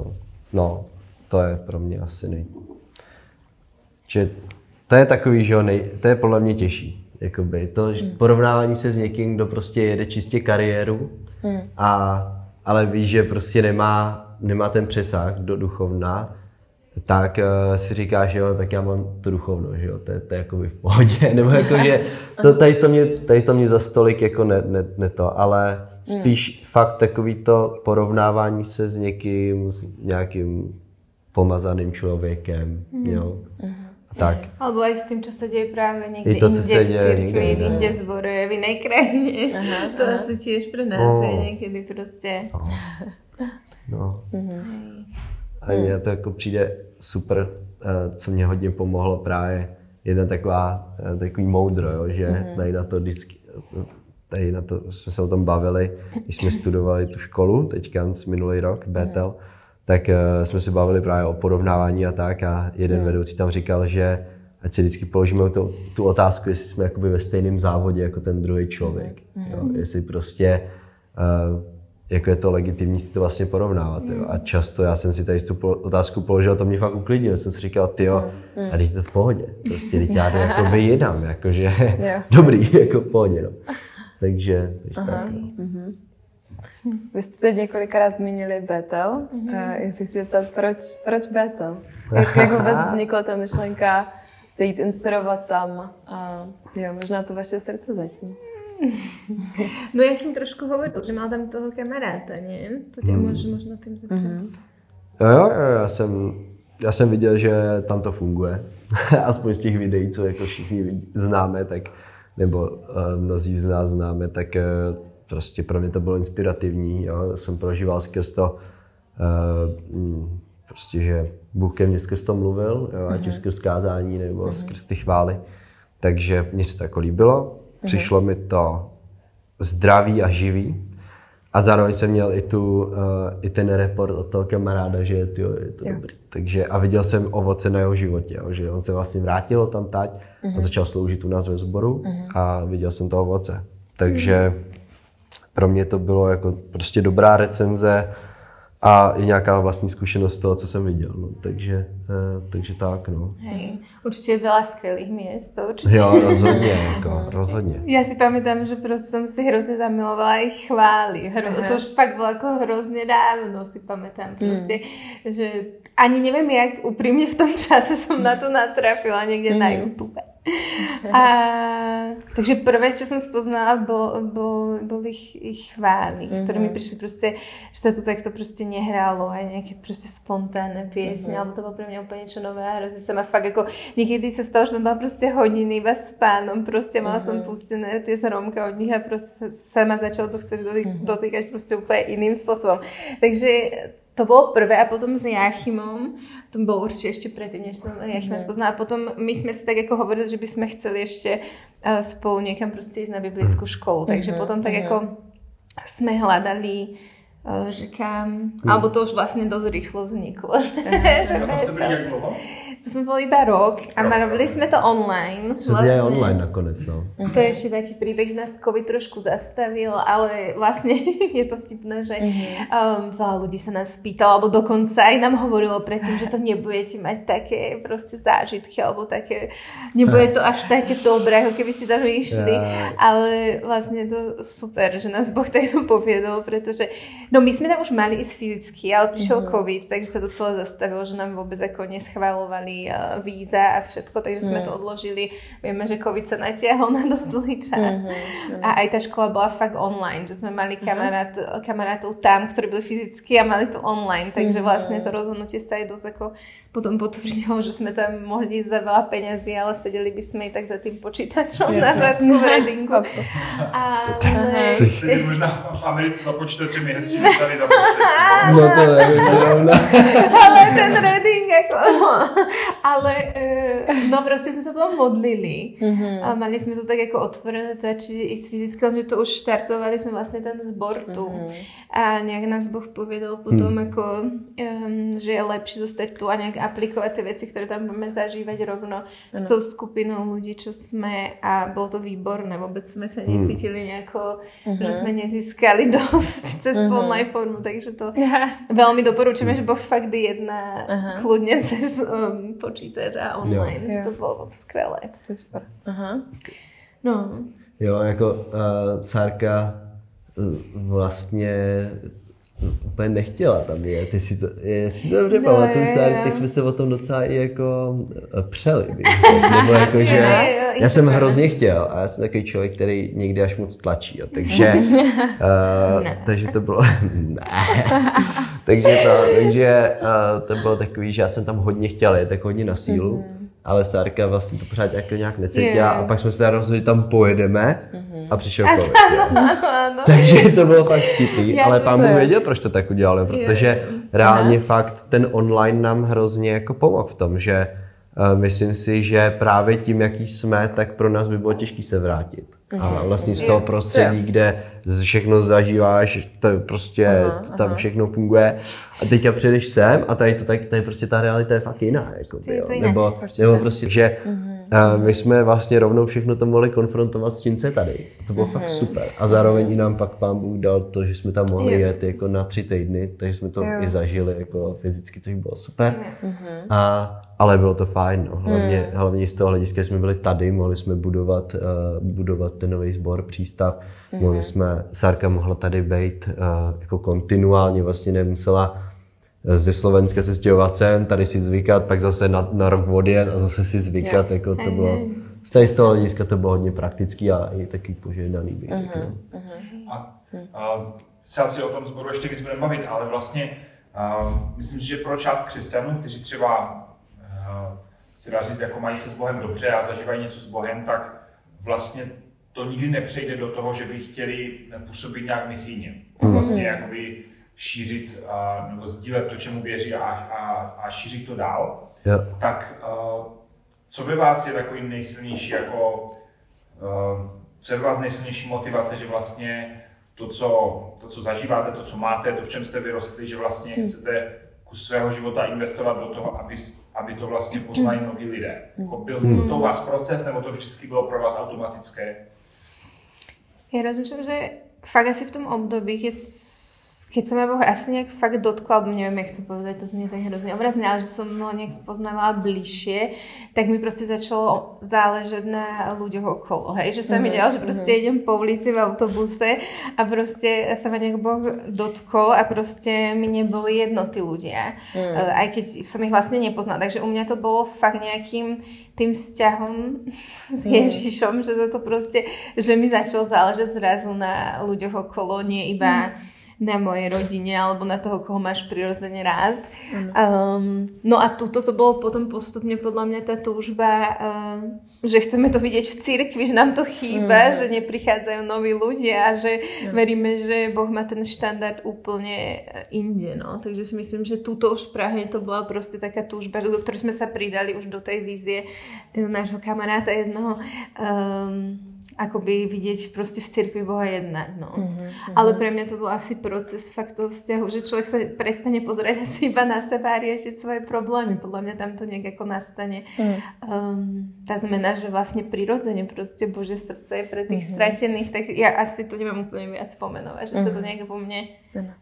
S3: no, to je pro mě asi nej... Že to je takový, že jo, nej, to je podle mě těžší. Jakoby, to že porovnávání se s někým, kdo prostě jede čistě kariéru, a, ale ví, že prostě nemá, nemá ten přesah do duchovna, tak uh, si říká, že jo, tak já mám to duchovno, že jo, to je, to je jakoby v pohodě, nebo jako, že to, tady, to mě, tady to mě za stolik jako ne, ne, ne to, ale spíš fakt takový to porovnávání se s někým, s nějakým pomazaným člověkem, jo, a tak.
S4: Alebo aj s tým, čo sa deje práve niekde
S3: to, co
S4: inde v
S3: deje
S4: cirkvi, v
S3: inde.
S4: zbore, v inej krajine. to asi tiež pre nás
S3: No.
S4: je niekedy proste...
S3: No. A mně to jako přijde super eh, co mě hodně pomohlo právě jedna taková, eh, takový moudro, jo, že mm-hmm. tady na to vždycky, tady na to jsme se o tom bavili, když jsme studovali tu školu, teďka minulý rok, Betel, mm. tak uh, jsme se bavili právě o porovnávání a tak a jeden mm. vedoucí tam říkal, že ať si vždycky položíme tu, tu otázku, jestli jsme jakoby ve stejném závodě jako ten druhý člověk. Mm. Jo, jestli prostě uh, jako je to legitimní si to vlastně porovnávat. Jo. A často já jsem si tady tu otázku položil, to mě fakt uklidnilo. Jsem si říkal, ty jo, a teď to v pohodě. Prostě teď já to jako jinam, jakože dobrý, jako v pohodě. No. Takže, takže tak, no. mm-hmm.
S2: Vy jste teď několikrát zmínili Betel. Mm-hmm. Uh, jestli si zeptat, proč, proč Betel? Jak, jak vůbec vznikla ta myšlenka se jít inspirovat tam a jo, možná to vaše srdce zatím.
S4: No jak jim trošku hovoril, že má tam toho kamaráda, ne? To tě mm. může možná tím začít. Mm-hmm.
S3: Jo, jo, já jsem, já jsem viděl, že tam to funguje. Aspoň z těch videí, co jako všichni známe, tak nebo uh, mnozí z nás známe, tak uh, prostě pro mě to bylo inspirativní. Jo? Jsem prožíval skrz to, uh, prostě, že Bůh ke mně skrz to mluvil, jo? ať už mhm. skrz kázání nebo mm-hmm. skrz ty chvály. Takže mně se to jako líbilo. Přišlo mm-hmm. mi to zdravý a živý. A zároveň jsem měl i, tu, uh, i ten report od toho kamaráda, že tyjo, je to jo. dobrý. Takže, a viděl jsem ovoce na jeho životě, jo, že on se vlastně vrátil tam tať mm-hmm. a mhm. začal sloužit u nás ve sboru mm-hmm. a viděl jsem to ovoce. Takže mm-hmm. pro mě to bylo jako prostě dobrá recenze, a i nějaká vlastní zkušenost z toho, co jsem viděl. No. Takže, eh, takže tak, no.
S4: Hej, určitě veľa skvělých měst, to určitě.
S3: Jo, rozhodně, jako, rozhodně.
S4: Já si pamätám, že prostě jsem si hrozně zamilovala i chvály. Hro, to už fakt bylo jako hrozně dávno, si pamätám. Prostě, mm. že ani nevím, jak upřímně v tom čase jsem na to natrafila někde mm. na. YouTube. A, takže prvé, co jsem spoznala, bol, bol, boli ich, ich chvály, mm-hmm. ktoré mi prišli proste, že sa tu takto proste nehrálo, aj nejaké proste spontánne piesne, mm-hmm. alebo to bolo pre mňa úplne niečo nové a hrozne sa ma fakt ako, niekedy sa stalo, že som bola proste hodiny iba s pánom, proste mala mm-hmm. som pustené tie zromka od nich a proste sa ma začalo to chcieť dotýkať, mm-hmm. dotýkať proste úplne iným spôsobom. Takže to bylo prvé a potom s Jáchymom, to bylo určitě ještě předtím, než jsem Jáchyma mm. spoznala. A potom my jsme si tak jako hovorili, že bychom chceli ještě uh, spolu někam prostě jít na biblickou školu. Takže mm-hmm. potom tak mm-hmm. jako jsme hledali uh, že kam, mm. alebo to už vlastně dost rychlo vzniklo.
S1: Mm. jste byli jak dlouho?
S4: To jsme byli iba rok a robili jsme to online.
S3: Vlastně. vlastně. online nakonec, no.
S4: To je ještě taký příběh, že nás COVID trošku zastavil, ale vlastně je to vtipné, že um, veľa ľudí se nás pýtalo, alebo dokonce aj nám hovorilo předtím, že to nebudete mať také prostě zážitky, alebo také, nebude to až také dobré, jako keby si tam išli, ale vlastně to super, že nás Boh tak poviedol, protože no my jsme tam už mali ísť fyzicky, ale přišel mm-hmm. COVID, takže se to celé zastavilo, že nám vůbec jako neschvalovali mali uh, víza a všetko, takže sme mm. to odložili. Vieme, že COVID sa natiahol na dosť dlhý čas. Mm-hmm. A aj tá škola bola fakt online, že sme mali mhm. kamarát, mm-hmm. kamarátov tam, ktorí byli fyzicky a mali to online, takže mm-hmm. vlastne to rozhodnutie sa aj dosť ako potom potvrdilo, že jsme tam mohli jít za veľa peňazí, ale sedeli by sme i tak za tým počítačom Jasne. na zadku v Redingu. A, ale...
S1: možná v Americe je hezčí,
S3: No to nevím,
S4: Ale ten Reading, jako, no. ale no prostě jsme se potom modlili mm-hmm. a mali jsme to tak jako otvorené tači i s fyzickým, že to už štartovali jsme vlastně ten zbor tu. Mm-hmm. A nějak nás Boh pověděl potom, mm. jako, um, že je lepší zostať tu a nějak aplikovat ty věci, které tam budeme zažívat rovno ano. s tou skupinou lidí, čo jsme a bylo to výborné, vůbec jsme se hmm. necítili nějako, uh-huh. že jsme nezískali dost cez uh-huh. online formu, takže to velmi doporučujeme, že Boh fakt jedná uh-huh. kludně cez um, počítač a online, jo. že to bylo skvělé. To super. Uh-huh. No.
S3: Jo, jako uh, Sárka vlastně úplně nechtěla tam je. Ty si to, jestli to dobře no, pamatuju, tak jsme se o tom docela i jako eh, přeli. Nebo jako, že já jsem hrozně chtěl a já jsem takový člověk, který někdy až moc tlačí. Jo. Takže, uh, takže to bylo, ne. takže to, takže uh, to bylo takový, že já jsem tam hodně chtěl, je tak hodně na sílu. Mm-hmm ale Sárka vlastně to pořád jako nějak necítila a pak jsme se teda rozhodli, tam pojedeme a přišel covid. jo. Takže to bylo fakt vtipný, ale pán Bůh věděl, proč to tak udělali, protože reálně fakt ten online nám hrozně jako pomohl v tom, že eh, myslím si, že právě tím, jaký jsme, tak pro nás by bylo těžké se vrátit. A vlastně z toho prostředí, kde všechno zažíváš, to je prostě, tam všechno funguje. A teďka přijdeš sem a tady to tak, tady prostě ta realita je fakt jiná. Jako,
S4: je
S3: jo.
S4: to jiné.
S3: Nebo, nebo prostě, že eh, my jsme vlastně rovnou všechno to mohli konfrontovat s tím, co je tady. A to bylo fakt super. A zároveň i nám pak pán Bůh dal to, že jsme tam mohli
S4: Jo.
S3: jet jako na tři týdny, takže jsme to
S2: Jo.
S3: i zažili jako fyzicky, což bylo super. A, ale bylo to fajn, no. hlavně, hlavně z toho hlediska jsme byli tady, mohli jsme budovat, uh, budovat ten nový sbor, přístav, mohli jsme, Sárka mohla tady být uh, jako kontinuálně, vlastně nemusela ze Slovenska se stěhovat sem, tady si zvykat, pak zase na, na rok odjet a zase si zvykat, jako to bylo, z tady z toho hlediska to bylo hodně praktický a i taky požehnaný. bych řekl.
S1: A, a se asi o tom sboru ještě víc budeme bavit, ale vlastně a, myslím si, že pro část křesťanů, kteří třeba a, se dá říct, jako mají se s Bohem dobře a zažívají něco s Bohem, tak vlastně to nikdy nepřejde do toho, že by chtěli působit nějak misijně. Vlastně jakoby šířit a, nebo sdílet to, čemu věří a, a, a šířit to dál.
S3: Jo.
S1: Tak uh, co ve vás je takový nejsilnější jako, uh, co je vás nejsilnější motivace, že vlastně to co, to, co zažíváte, to, co máte, to, v čem jste vyrostli, že vlastně chcete kus svého života investovat do toho, aby, aby to vlastně poznali noví lidé. Jako byl to u vás proces, nebo to vždycky bylo pro vás automatické?
S4: Ja rozmýšľam, že fakt asi v tom období, keď, keď sa ma Boh asi nejak fakt dotkol, alebo neviem, jak to povedať, to znie tak hrozne obrazne, ale že som ho nejak spoznávala bližšie, tak mi proste začalo záležať na ľuďoch okolo, hej, že sa mi dialo, že proste idem po ulici v autobuse a proste sa ma nejak Boh dotkol a proste mi neboli jedno tí ľudia, mm. aj keď som ich vlastne nepoznala, takže u mňa to bolo fakt nejakým tým vzťahom s Ježišom, že to, to proste, že mi začalo záležať zrazu na ľuďoch okolo, nie iba na mojej rodine alebo na toho, koho máš prirodzene rád. Um, no a tuto to bolo potom postupne podľa mňa tá túžba, um, že chceme to vidieť v cirkvi, že nám to chýba, že neprichádzajú noví ľudia a že veríme, že Boh má ten štandard úplne e, inde. No. Takže si myslím, že túto už v Prahe to bola proste taká túžba, do ktorej sme sa pridali už do tej vízie e, nášho kamaráta jednoho. Um, akoby vidieť proste v cirkvi Boha jednať. No. Mm-hmm. Ale pre mňa to bol asi proces fakt toho vzťahu, že človek sa prestane pozerať asi iba na seba a riešiť svoje problémy. Podľa mňa tam to nejak ako nastane mm. um, tá zmena, že vlastne prirodzene proste Bože srdce je pre tých mm-hmm. stratených, tak ja asi to neviem úplne viac spomenovať, že mm-hmm. sa to nejak po mne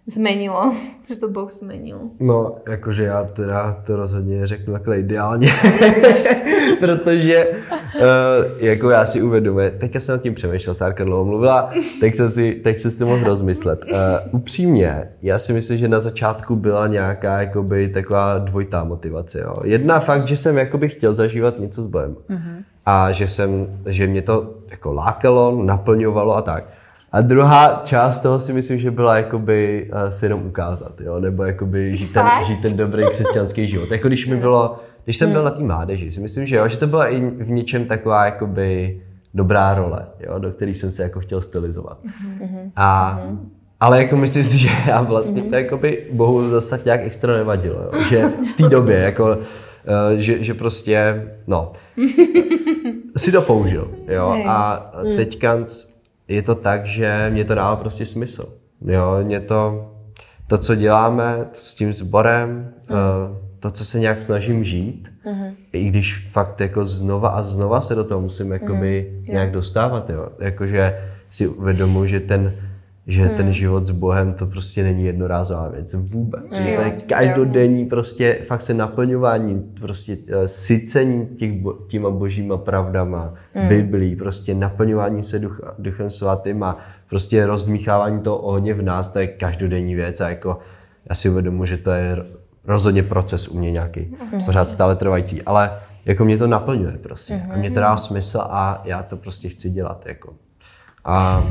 S4: zmenilo, že to Boh zmenil.
S3: No, jakože já teda to rozhodně řeknu takhle ideálně, protože uh, jako já si uvědomuji, teďka jsem nad tím přemýšlel, Sárka dlouho mluvila, tak jsem si, tak jsem si to mohl rozmyslet. Uh, upřímně, já si myslím, že na začátku byla nějaká jakoby taková dvojitá motivace. Jo. Jedna fakt, že jsem jakoby chtěl zažívat něco s Bohem. Mm-hmm. A že, jsem, že mě to jako lákalo, naplňovalo a tak. A druhá část toho si myslím, že byla jakoby uh, si jenom ukázat, jo? nebo jakoby žít ten, žít ten dobrý křesťanský život. Jako když mi bylo, když jsem byl na té mládeži, si myslím, že jo, že to byla i v něčem taková jakoby dobrá role, jo? do které jsem se jako chtěl stylizovat. A, ale jako myslím si, že já vlastně to jakoby Bohu zase tak nějak extra nevadilo, jo? že v té době jako eh, že, že prostě, no, si to použil, jo, a teďka je to tak, že mě to dává prostě smysl, jo, mě to, to, co děláme s tím sborem, eh, to, co se nějak snažím žít, i když fakt jako znova a znova se do toho musím jakoby nějak dostávat, jo, jakože si uvědomuji, že ten, že ten život s Bohem to prostě není jednorázová věc vůbec. Že to je každodenní prostě fakt se naplňování, prostě eh, sycení těch, bo- těma božíma pravdama, Biblí, prostě naplňování se duch, duchem svatým a prostě rozdmíchávání toho ohně v nás, to je každodenní věc a jako já si uvědomuji, že to je rozhodně proces u mě nějaký, pořád stále trvající, ale jako mě to naplňuje prostě, jako mě to dá smysl a já to prostě chci dělat, jako. A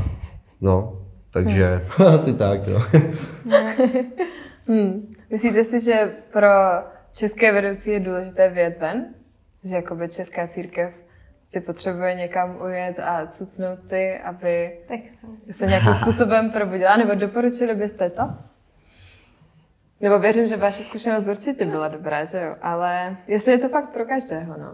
S3: no, takže asi tak, no.
S2: Hmm. Myslíte si, že pro české vedoucí je důležité vyjet ven? že jakoby česká církev si potřebuje někam ujet a cucnout si, aby
S4: Tak to...
S2: se nějakým způsobem probudila, nebo doporučili byste to? Nebo věřím, že vaše zkušenost určitě byla dobrá, že jo? Ale jestli je to fakt pro každého, no.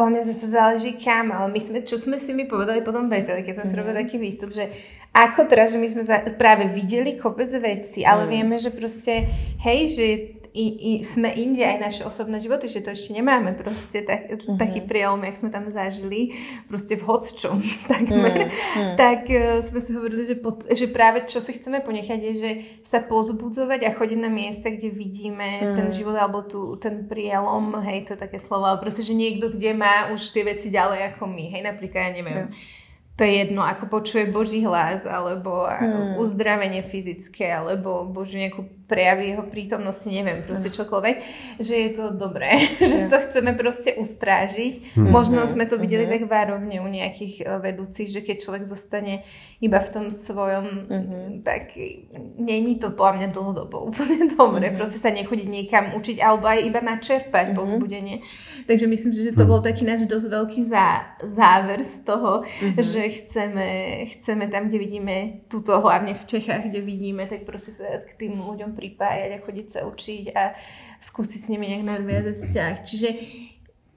S4: Po mňa zase záleží kam, ale my sme, čo sme si mi povedali potom Beteli, keď sme si robili taký výstup, že ako teraz, že my sme za, práve videli kopec veci, ale vieme, že proste, hej, že i, i sme inde aj naše osobné životy, že to ešte nemáme. Proste tak, taký prielom, jak sme tam zažili, proste v hocčom takmer, tak uh, sme si hovorili, že, pod, že práve čo si chceme ponechať je, že sa pozbudzovať a chodiť na miesta, kde vidíme ten život alebo tu, ten prielom, hej, to je také slovo, ale proste, že niekto, kde má už tie veci ďalej ako my, hej, napríklad, ja neviem, to je jedno, ako počuje Boží hlas, alebo hmm. uzdravenie fyzické, alebo Boží nejakú prejavy jeho prítomnosti, neviem, proste čokoľvek, že je to dobré, že si to chceme proste ustrážiť. Hmm. Možno sme to videli hmm. tak várovne u nejakých uh, vedúcich, že keď človek zostane iba v tom svojom, hmm. tak není to podľa mňa dlhodobo úplne dobre. Hmm. Proste sa nechodiť niekam učiť, alebo aj iba načerpať hmm. povzbudenie. Takže myslím si, že to bol taký náš dosť veľký zá, záver z toho, hmm. že chceme, chceme tam, kde vidíme, tuto hlavne v Čechách, kde vidíme, tak proste sa k tým ľuďom pripájať a chodiť sa učiť a skúsiť s nimi nejak nadviazať vzťah. Čiže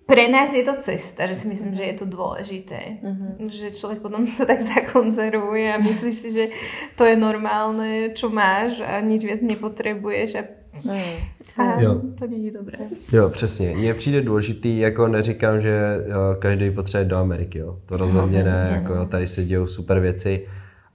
S4: pre nás je to cesta, že si myslím, že je to dôležité. Mm-hmm. Že človek potom sa tak zakonzervuje a myslíš si, že to je normálne, čo máš a nič viac nepotrebuješ a mm. A jo. to není dobré.
S3: Jo, přesně. Mně přijde důležitý, jako neříkám, že jo, každý potřebuje do Ameriky, jo. To rozhodně ne, jako tady se dějou super věci.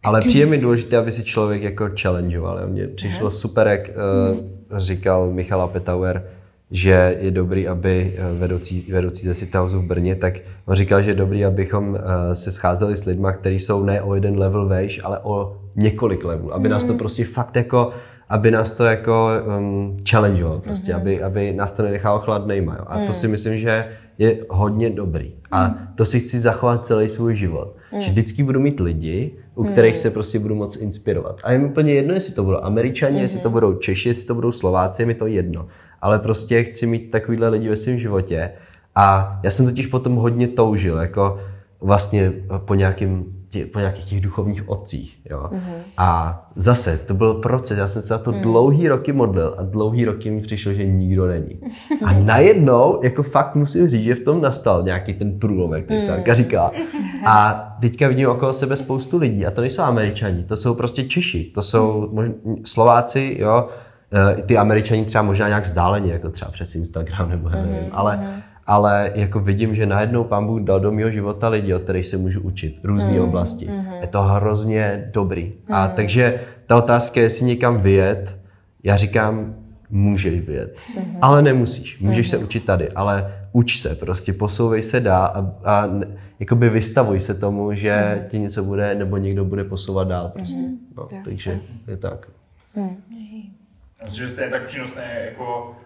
S3: Ale přijde mi důležité, aby si člověk jako challengeoval. Mně přišlo super, jak uh, říkal Michala Petauer, že je dobrý, aby vedoucí, vedoucí ze City v Brně, tak on říkal, že je dobrý, abychom uh, se scházeli s lidmi, kteří jsou ne o jeden level vejš, ale o několik levelů. Aby nás to prostě fakt jako aby nás to jako um, challengeovalo prostě, mm-hmm. aby, aby nás to nenechalo chladnejma. Jo. A mm. to si myslím, že je hodně dobrý. A mm. to si chci zachovat celý svůj život. Mm. Že vždycky budu mít lidi, u kterých mm. se prostě budu moc inspirovat. A je mi úplně jedno, jestli to budou američani, mm-hmm. jestli to budou Češi, jestli to budou Slováci, je mi to jedno. Ale prostě chci mít takovýhle lidi ve svém životě. A já jsem totiž potom hodně toužil, jako vlastně po nějakým tě, po nějakých těch duchovních otcích. Jo? Mm-hmm. A zase, to byl proces, já jsem se za to mm. dlouhý roky modlil a dlouhý roky mi přišlo, že nikdo není. A najednou, jako fakt musím říct, že v tom nastal nějaký ten průlom, jak mm. Sárka říká. A teďka vidím okolo sebe spoustu lidí a to nejsou američani, to jsou prostě Češi, to jsou možná, Slováci, jo, eh, ty američani třeba možná nějak vzdáleně, jako třeba přes Instagram nebo nevím, mm-hmm. ale mhm ale jako vidím, že najednou pán Bůh dal do mého života lidi, od kterých se můžu učit, různé mm, oblasti. Mm. Je to hrozně dobrý. Mm. A takže ta otázka, jestli někam vyjet, já říkám, můžeš vyjet, mm. ale nemusíš. Můžeš mm. se učit tady, ale uč se, prostě posouvej se dá a, a jakoby vystavuj se tomu, že mm. ti něco bude, nebo někdo bude posouvat dál prostě. Mm. No, takže je tak. Mm.
S1: Myslím, že jste tak přínosné jako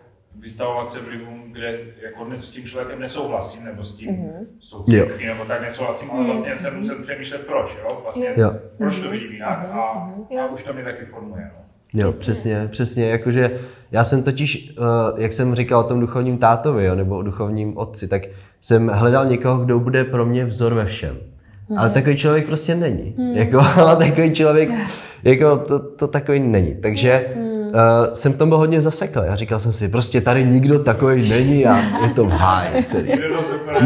S1: vystavovat se vlivům, kde jako s tím člověkem nesouhlasím, nebo s tím, mm-hmm. s tou církví, nebo tak nesouhlasím, ale vlastně mm-hmm. jsem musel přemýšlet proč, jo? Vlastně, jo. proč to vidím jinak mm-hmm. a, a už to mě taky formuje. No.
S3: Jo, přesně, přesně, jakože já jsem totiž, eh, jak jsem říkal o tom duchovním tátovi, jo, nebo o duchovním otci, tak jsem hledal někoho, kdo bude pro mě vzor ve všem. Mm. Ale takový člověk prostě není. Mm. Jako, ale takový člověk, jako to, to takový není. Takže mm uh, jsem tom byl hodně zasekl. Já říkal jsem si, prostě tady nikdo takový není a je to háj celý.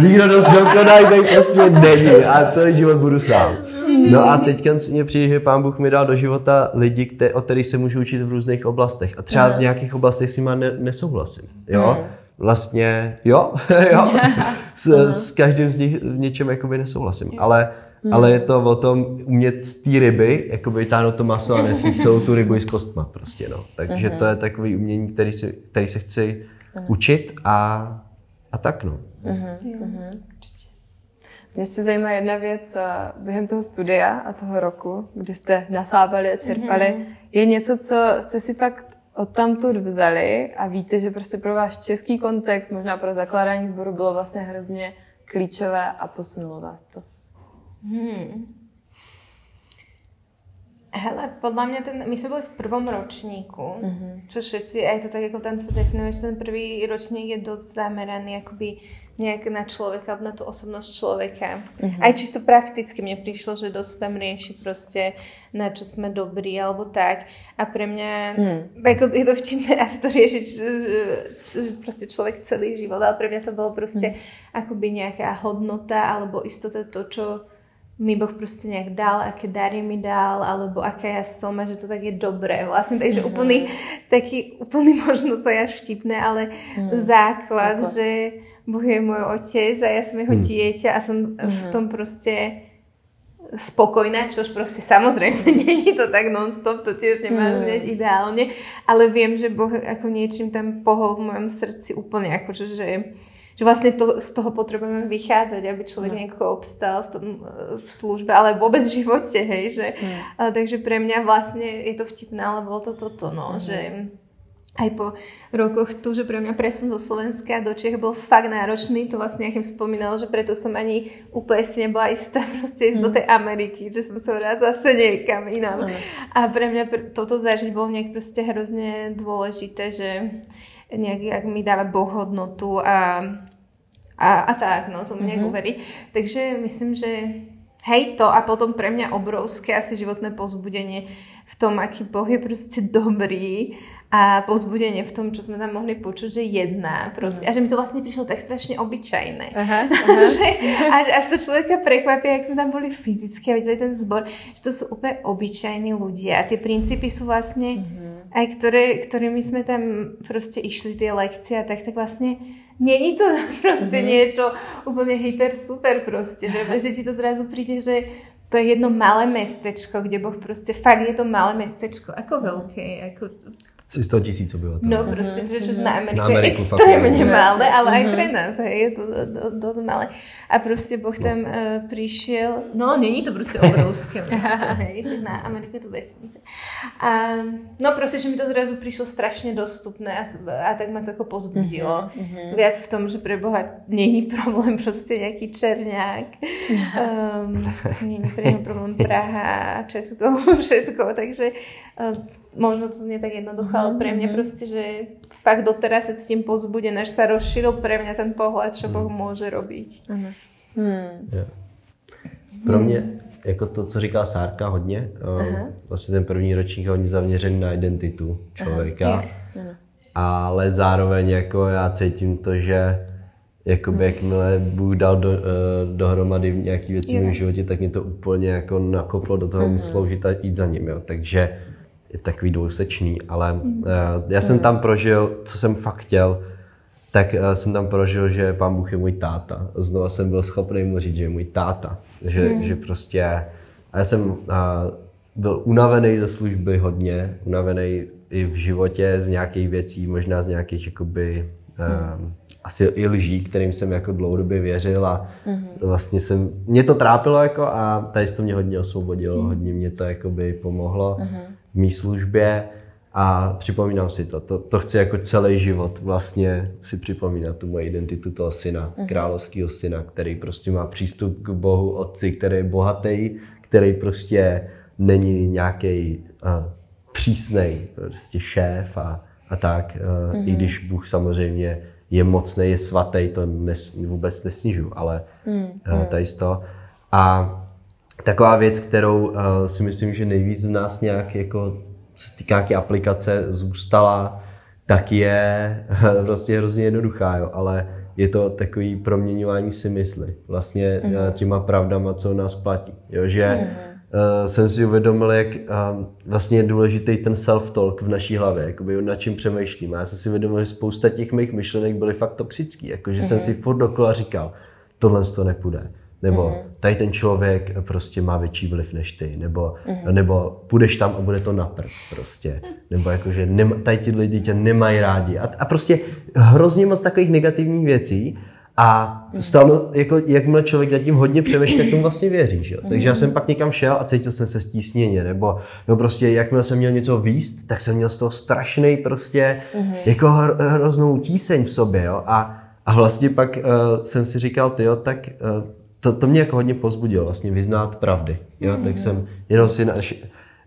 S3: Nikdo dost dokonalý prostě není a celý život budu sám. No a teďka mě přijde, že pán Bůh mi dal do života lidi, kte, o kterých se můžu učit v různých oblastech. A třeba v nějakých oblastech si má ne, nesouhlasím. Jo? Vlastně, jo, jo. S, s každým z nich v něčem jakoby nesouhlasím. Ale Hmm. Ale je to o tom umět z té ryby, jako vytáhnout to maso a nesít celou tu rybu i s kostma prostě, no. Takže hmm. to je takový umění, který, si, který se chci hmm. učit a, a tak, no. Hmm.
S2: Hmm. Mě ještě zajímá jedna věc během toho studia a toho roku, kdy jste nasápali a čerpali. Mm-hmm. Je něco, co jste si fakt odtamtud vzali a víte, že prostě pro váš český kontext, možná pro zakládání sboru bylo vlastně hrozně klíčové a posunulo vás to? Hmm.
S4: Hele, podľa mňa ten, my sme boli v prvom ročníku, mm-hmm. čo všetci, aj to tak ako tam sa definuje, že ten prvý ročník je dosť zameraný akoby nejak na človeka, na tú osobnosť človeka. Mm-hmm. Aj čisto prakticky mne prišlo, že dosť tam rieši proste, na čo sme dobrí, alebo tak. A pre mňa, mm. ako je to vtipné asi to že proste človek celý život, ale pre mňa to bolo proste mm. akoby nejaká hodnota, alebo istota to, čo mi Boh proste nejak dal, aké dary mi dal, alebo aká ja som a že to tak je dobré. Vlastne, takže mm-hmm. úplný, taký úplný možno to je až vtipné, ale mm. základ, Ako? že Boh je môj otec a ja som jeho mm. dieťa a som mm-hmm. v tom proste spokojná, čož proste samozrejme není to tak non-stop, to tiež nemá mm. ideálne, ale viem, že Boh ako niečím tam pohol v mojom srdci úplne akože, že že vlastne to, z toho potrebujeme vychádzať, aby človek no. nejako obstal v, tom, v službe, ale vôbec v živote, hej, že, mm. a, takže pre mňa vlastne je to vtipné, ale bolo to toto, no, mm. že aj po rokoch tu, že pre mňa presun zo Slovenska do Čech bol fakt náročný, to vlastne Achim spomínal, že preto som ani úplne si nebola istá proste ísť mm. do tej Ameriky, že som sa vrát zase niekam inám. Mm. A pre mňa toto zažiť bolo nejak proste hrozne dôležité, že nejak, ak mi dáva Boh hodnotu a, a, a tak, no, to mi nejak mm-hmm. uverí. Takže myslím, že hej to a potom pre mňa obrovské asi životné pozbudenie v tom, aký Boh je proste dobrý a pozbudenie v tom, čo sme tam mohli počuť, že jedná proste. Uh-huh. A že mi to vlastne prišlo tak strašne obyčajné. Uh-huh. Uh-huh. že až, až to človeka prekvapí, ak sme tam boli fyzicky a videli ten zbor, že to sú úplne obyčajní ľudia a tie princípy sú vlastne uh-huh aj ktoré, ktorými sme tam proste išli tie lekcie a tak, tak vlastne není to proste mm-hmm. niečo úplne hyper super proste, že, že ti to zrazu príde, že to je jedno malé mestečko, kde Boh proste fakt je to malé mestečko, ako veľké, ako
S3: asi 100 tisíc obyvateľov.
S4: No proste, mm-hmm. že, na Ameriku, na Ameriku je extrémne malé, ale aj pre nás hej, je to do, do, dosť malé. A proste Boh tam no. uh, prišiel, no není to proste obrovské mesto, hej, tak na Ameriku je to vesnice. A, no proste, že mi to zrazu prišlo strašne dostupné a, a tak ma to ako pozbudilo. Mm-hmm. Viac v tom, že pre Boha není problém proste nejaký černiak. Um, není pre neho problém Praha, Česko, všetko, takže uh, možno to znie tak jednoducho, mm-hmm. ale pre mňa mhm. proste, že fakt doteraz sa cítim pozbudená, že sa rozšíril pre mňa ten pohľad, čo Boh mhm. môže robiť. Hmm.
S3: Yeah. Pro mě, jako to, co říká Sárka hodně, uh, vlastně ten první ročník je hodně zaměřený na identitu člověka, Aha. ale zároveň jako já cítím to, že jakoby, hmm. jakmile Bůh dal do, uh, dohromady nějaký věci v mém životě, tak mě to úplně jako nakoplo do toho mm. sloužit a jít za ním, jo. Takže je takový dvousečný, ale uh, já jsem tam prožil, co jsem fakt chtěl, tak uh, jsem tam prožil, že pán Bůh je můj táta. Znova jsem byl schopný mu říct, že je můj táta. Že, mm. že prostě, a já jsem uh, byl unavený ze služby hodně, unavený i v životě z nějakých věcí, možná z nějakých jakoby, mm. asi i lží, kterým jsem jako dlouhodobě věřil a mm. vlastně jsem, mě to trápilo jako a tady to mě hodně osvobodilo, mm. hodně mě to jakoby pomohlo. Mm v mý službě a připomínám si to. to. To chci jako celý život vlastně si připomínat tu moji identitu toho syna, uh-huh. královského syna, který prostě má přístup k Bohu Otci, který je bohatý, který prostě není nějaký uh, přísnej prostě šéf a, a tak. Uh, uh-huh. I mhm. když Bůh samozřejmě je mocný, je svatý, to nes, vůbec nesnižu, ale uh, tady to. A Taková věc, kterou uh, si myslím, že nejvíc z nás nějak, jako, co se týká nějaké aplikace, zůstala, tak je vlastně hrozně jednoduchá, jo, ale je to takový proměňování si mysli, vlastně mm-hmm. těma pravdama, co nás platí. Jo, že mm-hmm. uh, jsem si uvědomil, jak uh, vlastně je důležitý ten self-talk v naší hlavě, jakoby nad čím přemýšlím. A já jsem si uvědomil, že spousta těch mých myšlenek byly fakt toxický, jakože mm-hmm. jsem si furt dokola říkal, tohle to nepůjde nebo mm-hmm. tady ten člověk prostě má větší vliv než ty, nebo, mm-hmm. nebo půjdeš tam a bude to naprt prostě, nebo jakože nem, tady ti lidi tě nemají rádi a, a prostě hrozně moc takových negativních věcí a stalo, jako, jakmile člověk nad tím hodně přemýšlí, tak tomu vlastně věří. Že? Takže já jsem pak někam šel a cítil jsem se stísněně, nebo no prostě jakmile jsem měl něco výst, tak jsem měl z toho strašný prostě mm-hmm. jako hroznou tíseň v sobě. Jo? A, a vlastně pak uh, jsem si říkal, tyjo, tak uh, to, to mě jako hodně pozbudilo vlastně vyznát pravdy. Jo? Mm-hmm. Tak jsem jenom si naš,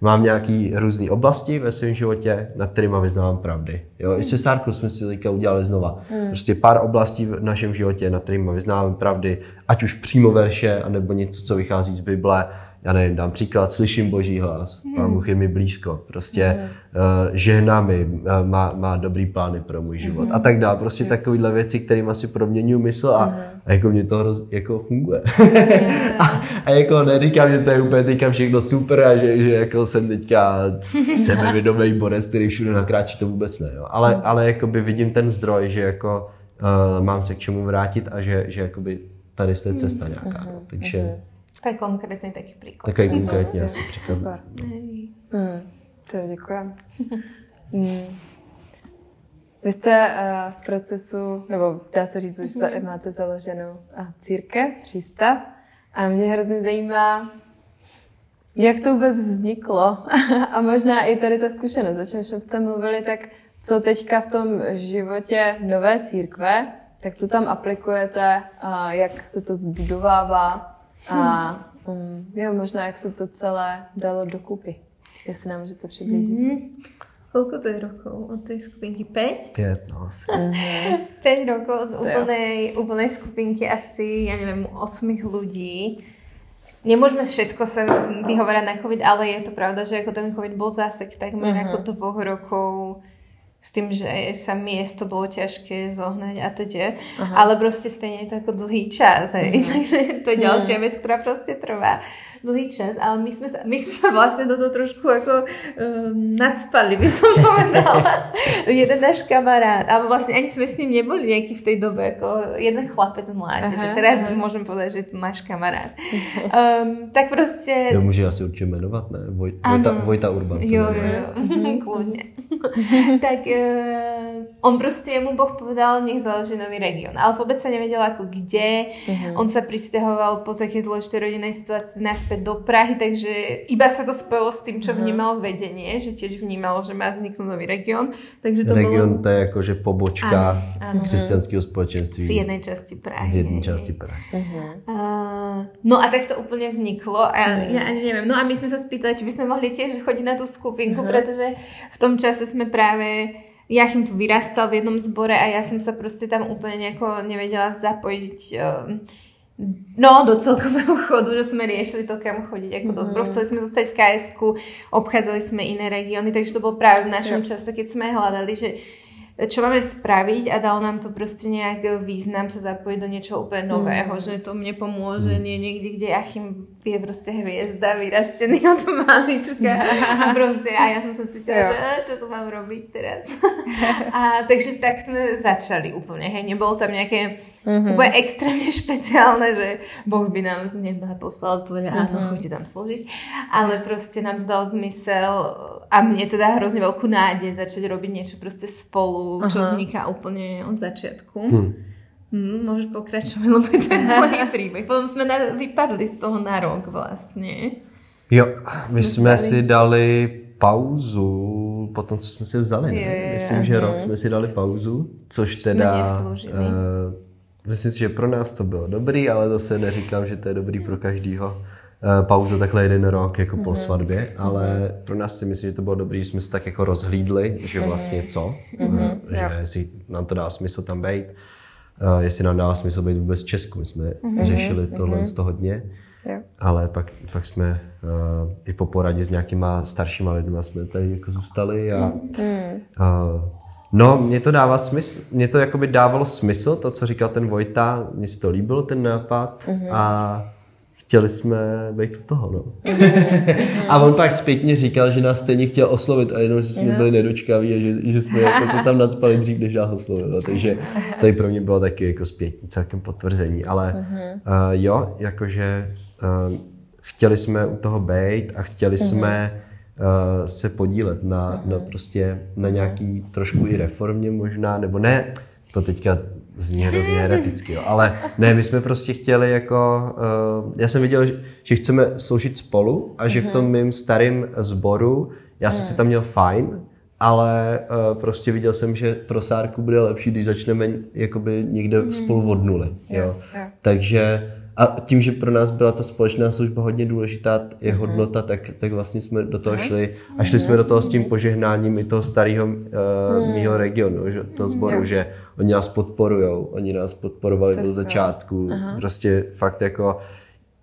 S3: mám nějaký různé oblasti ve svém životě, nad kterými vyznávám pravdy. Jo? I se Sárkou jsme si teďka udělali znova. Hmm. Prostě pár oblastí v našem životě, nad kterými vyznávám pravdy, ať už přímo verše, anebo něco, co vychází z Bible, já nevím, dám příklad, slyším boží hlas, hmm. pán Bůh je mi blízko, prostě hmm. uh, žehná mi, uh, má, má dobrý plány pro můj život hmm. a tak dále. Prostě hmm. takovéhle věci, kterým asi proměňuji mysl a, hmm. a jako mě to hroz, jako funguje. a, a, jako neříkám, že to je úplně teďka všechno super a že, že jako jsem teďka sebevědomý borec, který všude nakráčí, to vůbec ne. Jo. Ale, hmm. ale jakoby vidím ten zdroj, že jako uh, mám se k čemu vrátit a že, že jakoby tady je cesta nějaká. Hmm. Takže hmm
S4: to je konkrétní taky příklad.
S3: Také konkrétně asi příklad.
S2: Super. Hmm. To děkuji. Hmm. Vy jste uh, v procesu, nebo dá se říct, už mm-hmm. máte založenou uh, církev, přístav. A mě hrozně zajímá, jak to vůbec vzniklo. a možná i tady ta zkušenost, o čem jste mluvili, tak co teďka v tom životě nové církve, tak co tam aplikujete, uh, jak se to zbudovává a um, jo, možná jak se to celé dalo dokupy. Jestli nám můžete přiblížit. Mm-hmm.
S4: Koľko to je rokov od tej skupinky? 5?
S3: 5, no asi.
S4: Mm-hmm. 5 rokov od úplnej, úplnej skupinky asi, ja neviem, 8 ľudí. Nemôžeme všetko sa vyhovárať na COVID, ale je to pravda, že ako ten COVID bol zásek takmer mm-hmm. ako dvoch rokov s tým, že sa miesto bolo ťažké zohnať a teď. Ale proste stejne je to ako dlhý čas. Hej. Mm. Takže to je ďalšia mm. vec, ktorá proste trvá dlhý čas, ale my sme sa, my sme sa vlastne do toho trošku ako um, nadspali, by som povedala. jeden náš kamarát, alebo vlastne ani sme s ním neboli nejaký v tej dobe, ako jeden chlapec mladý, že teraz my môžem povedať, že je to náš kamarát. Um, tak proste...
S3: Jo, může asi určitě jmenovat, ne? Voj, Vojta, Vojta Urban.
S4: Jo, jo, jo, mhm, kľudne. tak uh, on proste, jemu Boh povedal, nech založí nový region. Ale vôbec sa nevedel ako kde. Uh-huh. On sa pristahoval po takej zložitej rodinnej situácii na naspäť do Prahy, takže iba sa to spojilo s tým, čo mhm. vnímalo vedenie, že tiež vnímalo, že má vzniknúť nový región. Takže to
S3: region bolo... to je akože pobočka křesťanského spoločenství.
S4: V jednej časti Prahy.
S3: V jednej časti Prahy. Uh-huh.
S4: Uh, no a tak to úplne vzniklo a ja, uh-huh. ja ani neviem. No a my sme sa spýtali, či by sme mohli tiež chodiť na tú skupinku, uh-huh. pretože v tom čase sme práve Jachim tu vyrastal v jednom zbore a ja som sa proste tam úplne nejako nevedela zapojiť uh, No, do celkového chodu, že sme riešili to, kam chodiť ako do. Mhm. Chceli sme zostať v ks obchádzali sme iné regióny, takže to bol práve v našom čase, keď sme hľadali, že čo máme spraviť a dalo nám to proste nejak význam sa zapojiť do niečoho úplne nového, mm. že to mne pomôže, nie niekde, kde Achim je proste hviezda, vyrastený od malička a proste a ja som sa cítila, že čo tu mám robiť teraz. a takže tak sme začali úplne, hej, nebolo tam nejaké mm-hmm. úplne extrémne špeciálne, že Boh by nám z neba poslal odpovedať, mm-hmm. áno, mhm. choďte tam slúžiť, ale proste nám to dal zmysel a mne teda hrozne veľkú nádej začať robiť niečo proste spolu Aha. čo vzniká úplne od začiatku. Hmm. Hmm, môžeš pokračovať, lebo to je tvoj príbeh. Potom jsme na, vypadli z toho na rok vlastně.
S3: Jo, my jsme si dali pauzu, potom co jsme si vzali, ne? Jo, jo, Myslím, že rok jsme si dali pauzu, což teda... Uh, myslím si, že pro nás to bylo dobrý, ale zase neříkám, že to je dobrý pro každýho. Eh, pauza takhle jeden rok jako mm-hmm. po mhm. svatbě, ale mm-hmm. pro nás si myslím, že to bylo dobré, že jsme se tak jako rozhlídli, že mhm. vlastně co, mm-hmm. že yeah. jestli nám to dá smysl tam být, uh, jestli nám dá smysl být vůbec v Česku. My jsme mm-hmm. řešili tohle mm-hmm. z toho hodně, yeah. ale pak, pak jsme uh, i po poradě s nějakýma staršíma lidmi jsme tady jako zůstali a mm-hmm. uh, No, mě to dává smysl, mě to jakoby dávalo smysl, to, co říkal ten Vojta, mně se to líbilo, ten nápad mm-hmm. a chtěli jsme být u toho, no. a on pak zpětně říkal, že nás stejně chtěl oslovit a jenom, že jsme byli nedočkaví a že, že jsme jako se tam nadspali dřív, než nás oslovil. No. Takže to pro mě bylo taky jako zpětní celkem potvrzení. Ale uh, jo, jakože uh, chtěli jsme u toho být a chtěli jsme uh, se podílet na, na prostě na nějaký trošku i reformě možná, nebo ne, to teďka zní hrozně hereticky, jo. ale ne, my jsme prostě chtěli jako, uh, já jsem viděl, že chceme sloužit spolu a že v tom mhm. mým starém sboru, já jsem si tam měl fajn, ale uh, prostě viděl jsem, že pro Sárku bude lepší, když začneme jakoby někde mm. spolu od nuly. Jo. Jo, jo. Takže A tím, že pro nás byla ta společná služba hodně důležitá, je
S2: Mhm.
S3: hodnota, tak, tak vlastně jsme do toho šli. A šli jsme do toho s tím požehnáním i toho starého uh, mýho regionu, že, toho sboru,
S2: Mhm.
S3: Že oni nás podporujou, oni nás podporovali do začátku. Prostě fakt jako,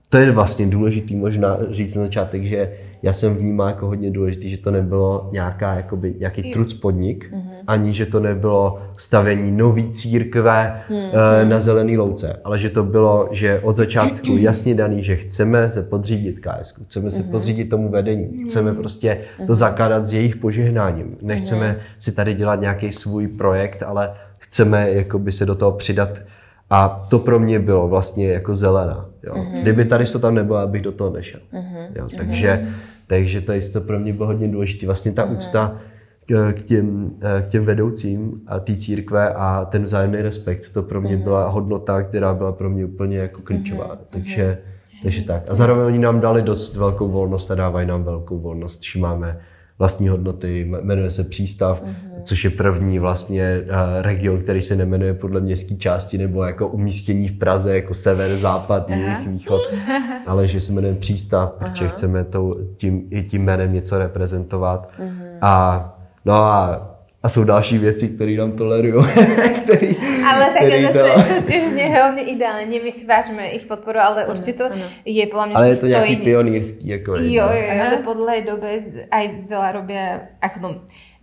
S3: to je vlastně důležitý možná říct na začátek, že já jsem vnímal jako hodně důležitý, že to nebylo nějaká, jakoby, nějaký truc podnik, ani že to nebylo stavění nový církve eh, na zelený louce, ale že to bylo, že od začátku jasně daný, že chceme se podřídit KS, chceme se podřídit tomu vedení, chceme prostě to zakládat s jejich požehnáním. Nechceme si tady dělat nějaký svůj projekt, ale chceme jakoby se do toho přidat a to pro mě bylo vlastně jako zelená. Jo. Mm-hmm. Kdyby tady to tam nebylo, abych do toho nešel. Mm-hmm. Jo. Takže, takže to, je, to pro mě bylo hodně důležité. Vlastně ta úcta k, k, těm, eh, k těm vedoucím a té církve a ten vzájemný respekt, to pro mě byla hodnota, která byla pro mě úplně jako klíčová. Takže, takže tak. A zároveň oni nám dali dost velkou volnost a dávají nám velkou volnost, že máme vlastní hodnoty, jmenuje se Přístav, mm-hmm. což je první vlastně uh, region, který se nemenuje podle městské části nebo jako umístění v Praze, jako sever, západ, jih, východ, ale že se jmenuje Přístav, protože
S2: Aha.
S3: chceme to, tím, i tím jménem něco reprezentovat. Mm-hmm. A, no a, a jsou další věci, které nám tolerují. který,
S4: Ale tak
S3: který
S4: zase
S3: to-
S4: to tiež nie ideálne, my si vážime ich podporu, ale určite to je podľa mňa,
S3: ale je to nějaký
S4: stojí...
S3: pionýrský. Jako
S4: Jo, jo, jo,
S2: Aha.
S4: že po dlhej dobe z- aj veľa robia, ako no,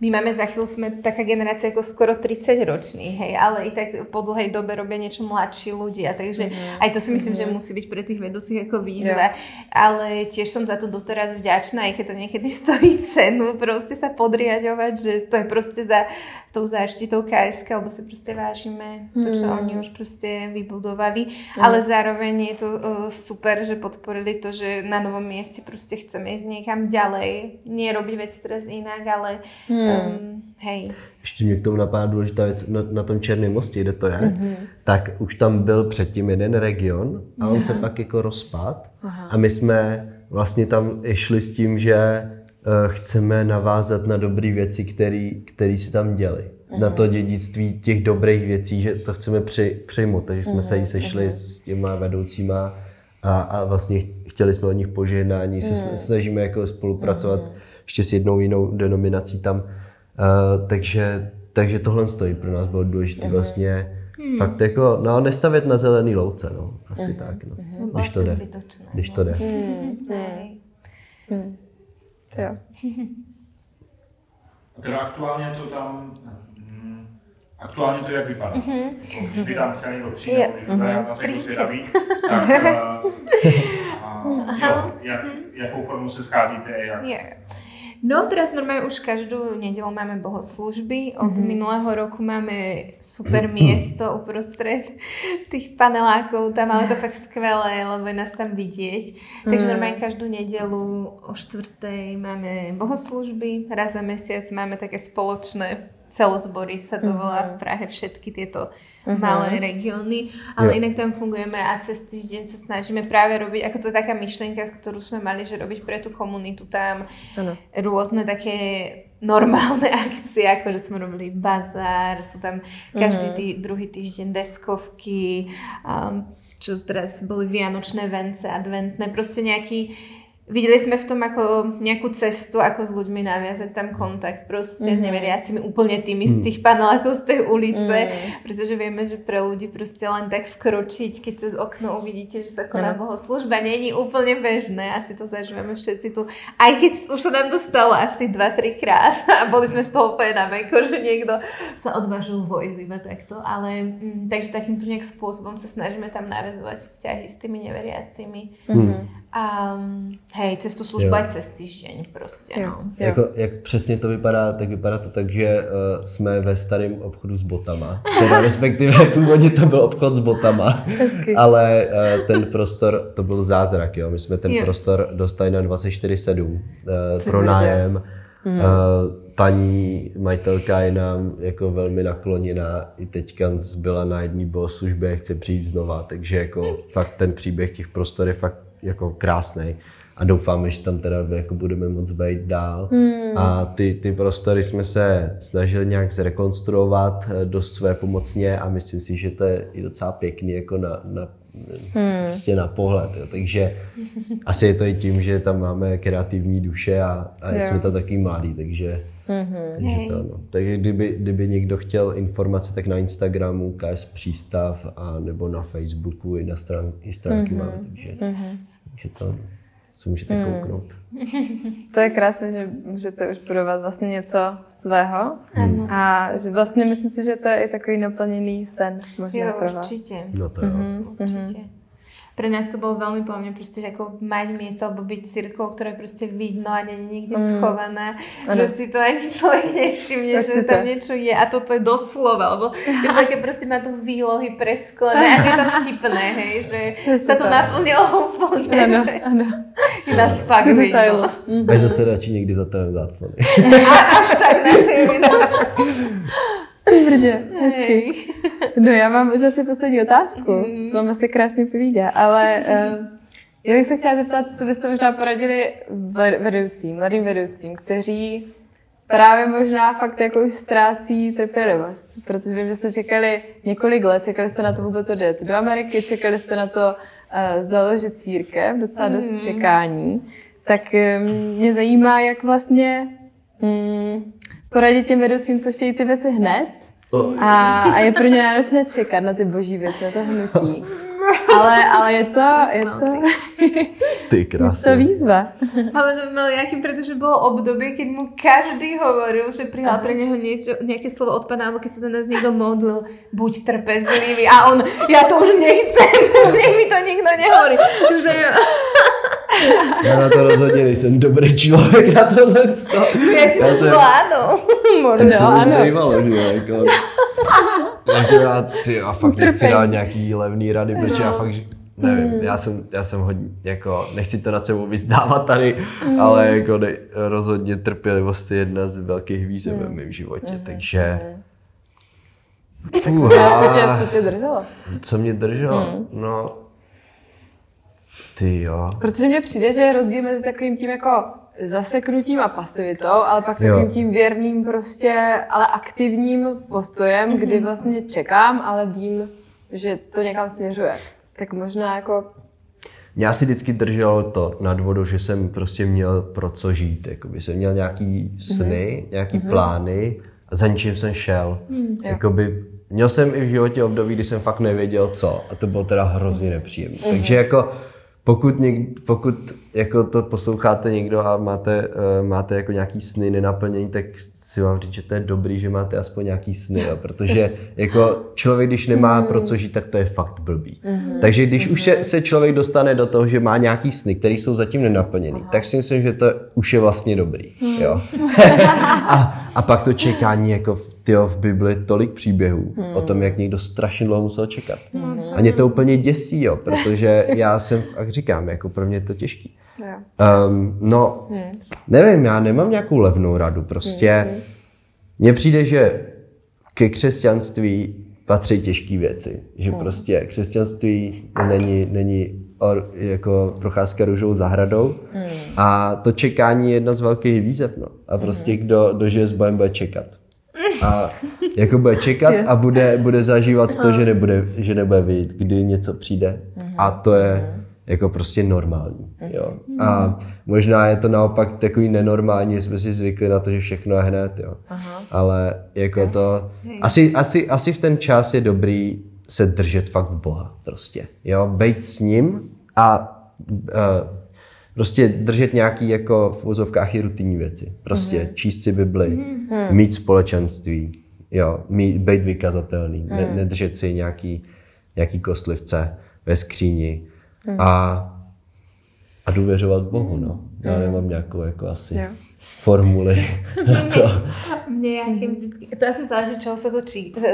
S4: my máme za chvíľu, sme taká generácia ako skoro 30 roční, hej, ale i tak po dlhej dobe robia niečo mladší ľudia, takže aj to si myslím, že musí byť pre tých vedúcich ako výzva, ale tiež som za to doteraz vďačná, aj keď to niekedy stojí cenu, proste sa podriadovať, že to je proste za tou záštitou KSK, lebo si proste vážime to, čo oni už proste vybudovali, ale zároveň je to uh, super, že podporili to, že na novom mieste proste chceme ísť niekam ďalej, nie robiť vec teraz inak, ale um, hej.
S3: Ještě mě k tomu napadá důležitá věc na, na tom Černém mostě, kde to je, mm-hmm. tak už tam byl předtím jeden region a on se pak jako rozpad. A my jsme vlastně tam šli s tím, že uh, chceme navázat na dobré věci, které si tam děli. Na to dědictví těch dobrých věcí, že to chceme při, přijmout. Takže jsme se jí sešli s těma vedoucíma a, a vlastně chtěli jsme od nich požehnání, se snažíme jako spolupracovat ještě s jednou jinou denominací tam. Uh, takže, takže tohle stojí pro nás bylo důležité vlastně fakt jako, no nestavět na zelený louce, no, asi tak, no,
S4: Lebo
S3: když to jde,
S4: zbytočné.
S3: když to jde.
S4: Hej.
S2: Jo.
S1: A teda aktuálně to tam, hm, aktuálně to jak vypadá? Mm-hmm. Když by tam chtěl někdo přijít,
S4: Jo.
S1: když by byl na to zvědavý, tak eh, a, jo, jak, jakou formou se scházíte, jak,
S4: Je. No teraz normálne už každú nedelu máme bohoslužby. Od mm-hmm. minulého roku máme super miesto uprostred tých panelákov. Tam ale to fakt skvelé, lebo je nás tam vidieť. Takže normálne každú nedelu o štvrtej máme bohoslužby. Raz za mesiac máme také spoločné celozbory sa to volá v Prahe všetky tieto malé regióny, ale
S3: Jo.
S4: inak tam fungujeme a cez týždeň sa snažíme práve robiť, ako to je taká myšlienka, ktorú sme mali, že robiť pre tú komunitu tam
S2: Ano.
S4: rôzne také normálne akcie, ako že sme robili bazár, sú tam každý tý, druhý týždeň deskovky, um, čo teraz boli vianočné vence, adventné, proste nejaký Videli sme v tom ako nejakú cestu, ako s ľuďmi naviazať tam kontakt proste mm-hmm. neveriacimi, úplne tými z tých panelákov z tej ulice, mm. pretože vieme, že pre ľudí proste len tak vkročiť, keď cez okno uvidíte, že sa koná
S2: Áno.
S4: bohoslužba, není úplne bežné, asi to zažívame všetci tu, aj keď už sa nám to stalo asi 2-3 krát a boli sme z toho úplne na meko, že niekto sa odvážil vojsť iba takto, ale mm, takže takýmto nejak spôsobom sa snažíme tam navezovať vzťahy s tými neveriacimi.
S2: Mhm.
S4: A hej,
S3: Jo.
S4: aj cez týždeň proste,
S2: Jo.
S4: no.
S2: Jo.
S3: Jako, jak přesně to vypadá, tak vypadá to tak, že uh, jsme ve starém obchodu s botama. Teda respektive původně to byl obchod s botama,
S2: Hezky.
S3: ale uh, ten prostor, to byl zázrak, jo. My jsme ten
S4: Jo.
S3: prostor dostali na 24-7 uh,
S2: Ty
S3: pro nájem. Uh, paní majitelka je nám jako velmi nakloněná, i teďka byla na jedné bohoslužbě, chce přijít znova, takže jako fakt ten příběh těch prostor je fakt jako krásný a doufáme, že tam teda jako budeme moc být dál. Hmm. A ty, ty prostory jsme se snažili nějak zrekonstruovat eh, do své pomocně a myslím si, že to je i docela pěkný jako na, na hmm. prostě na pohled. Jo. Takže asi je to i tím, že tam máme kreativní duše a, a jsme tam taky mladí, takže, mm-hmm. takže to, no. Takže kdyby, kdyby někdo chtěl informace, tak na Instagramu KS Přístav a nebo na Facebooku i na stran, i stránky mm-hmm. máme, takže, mm-hmm. takže to co můžete hmm. kouknout.
S2: To je krásné, že můžete už budovat vlastně něco svého. Hmm. A že vlastně myslím si, že to je i takový naplněný sen možná
S4: jo,
S2: pro
S4: vás. určitě.
S3: No to jo. Mm-hmm.
S4: Určitě. Pre nás to bolo veľmi po mne proste, že ako mať miesto alebo byť cirkou, ktoré je proste vidno a nie je niekde mm. schované, ano. že si to ani človek nevšimne, že tam niečo je a toto je doslova, lebo je to také proste má tu výlohy presklené a je to vtipné, hej, že sa to naplnilo úplne, ano, že ano. je nás fakt vidno.
S3: Až zase radši někdy za to záclony.
S4: až tak nás je vidno.
S2: Hrdě, hezky. No já mám už asi poslední otázku, mm. s vámi se krásně povídá, ale uh, já bych se chtěla zeptat, co byste možná poradili vedoucím, mladým vedoucím, kteří právě možná fakt jako už ztrácí trpělivost, protože vím, že jste čekali několik let, čekali jste na to vůbec odjet do Ameriky, čekali jste na to uh, založit církev, docela dost mm. čekání, tak um, mě zajímá, jak vlastně um, poradit těm vedoucím, co chtějí ty věci hned a, a je pro ně náročné čekat na ty boží věci, na to hnutí. Ale, ale je to, je to,
S3: ty krásne.
S2: je to výzva.
S4: Ale mal Jachim, pretože bolo obdobie, keď mu každý hovoril, že pre neho niečo, nejaké slovo odpadá, alebo keď sa za nás niekto modlil, buď trpezlivý. A on, ja to už nechcem, už nech mi to nikto nehovorí. Že...
S3: Já na to rozhodně nejsem dobrý člověk na tohle.
S4: Jak jsi to zvládl?
S3: Možná, ano. Zajímalo, že jako, jako já, ty, já fakt nechci dát nějaký levný rady, protože já fakt, nevím, mm. já jsem, já jsem hodně, jako, nechci to nad sebou vyzdávat tady, mm. ale jako ne, rozhodně trpělivost je jedna z velkých výzev mm. v mém životě, mm. takže...
S2: Uha. Co tě, co tě drželo?
S3: Co mě drželo? Mm. No, ty jo.
S2: Protože mně přijde, že je rozdíl mezi takovým tím jako zaseknutím a pasivitou, ale pak takovým jo. tím věrným prostě, ale aktivním postojem, mm-hmm. kdy vlastně čekám, ale vím, že to někam směřuje. Tak možná jako
S3: mě asi vždycky drželo to nad vodou, že jsem prostě měl pro co žít. Jakoby jsem měl nějaký sny, mm-hmm. nějaký mm-hmm. plány a za ničím jsem šel. Mm, Jakoby, měl jsem i v životě období, kdy jsem fakt nevěděl co a to bylo teda hrozně nepříjemné. Mm-hmm. Takže jako pokud, něk, pokud jako to posloucháte někdo a máte, uh, máte jako nějaký sny nenaplnění, tak si vám říct, že to je dobrý, že máte aspoň nějaký sny, jo? protože jako člověk, když nemá pro co žít, tak to je fakt blbý. Mm-hmm. Takže když mm-hmm. už se, se člověk dostane do toho, že má nějaký sny, které jsou zatím nenaplněný, Aha. tak si myslím, že to už je vlastně dobrý. Mm. Jo? a, a pak to čekání jako v, tyjo, v Bibli tolik příběhů mm. o tom, jak někdo strašně dlouho musel čekat. Mm. A mě to úplně děsí, jo, protože já jsem, jak říkám, jako pro mě je to těžký. Um, no, hmm. nevím, já nemám nějakou levnou radu. Prostě hmm. mně přijde, že ke křesťanství patří těžké věci. Že hmm. prostě křesťanství není, není or, jako procházka růžou zahradou hmm. a to čekání je jedna z velkých výzev. No. A prostě hmm. kdo, kdo žije s bojem, bude čekat. A jako bude čekat yes. a bude, bude zažívat to, že nebude, že nebude vidět, kdy něco přijde. Hmm. A to je hmm jako prostě normální. Jo. A možná je to naopak takový nenormální, že jsme si zvykli na to, že všechno je hned, jo. Aha. Ale jako to, asi, asi, asi v ten čas je dobrý se držet fakt Boha prostě, jo. Bejt s ním a uh, prostě držet nějaký jako v úzovkách i rutinní věci. Prostě mm-hmm. číst si Bibli, mm-hmm. mít společenství, jo, mít, být vykazatelný, mm. ne, nedržet si nějaký, nějaký kostlivce ve skříni, mm. a, a důvěřovat Bohu, no. Já mm. nemám nějakou jako asi jo. formuli na to.
S4: Mne Jachim vždycky, to asi záleží, čeho sa to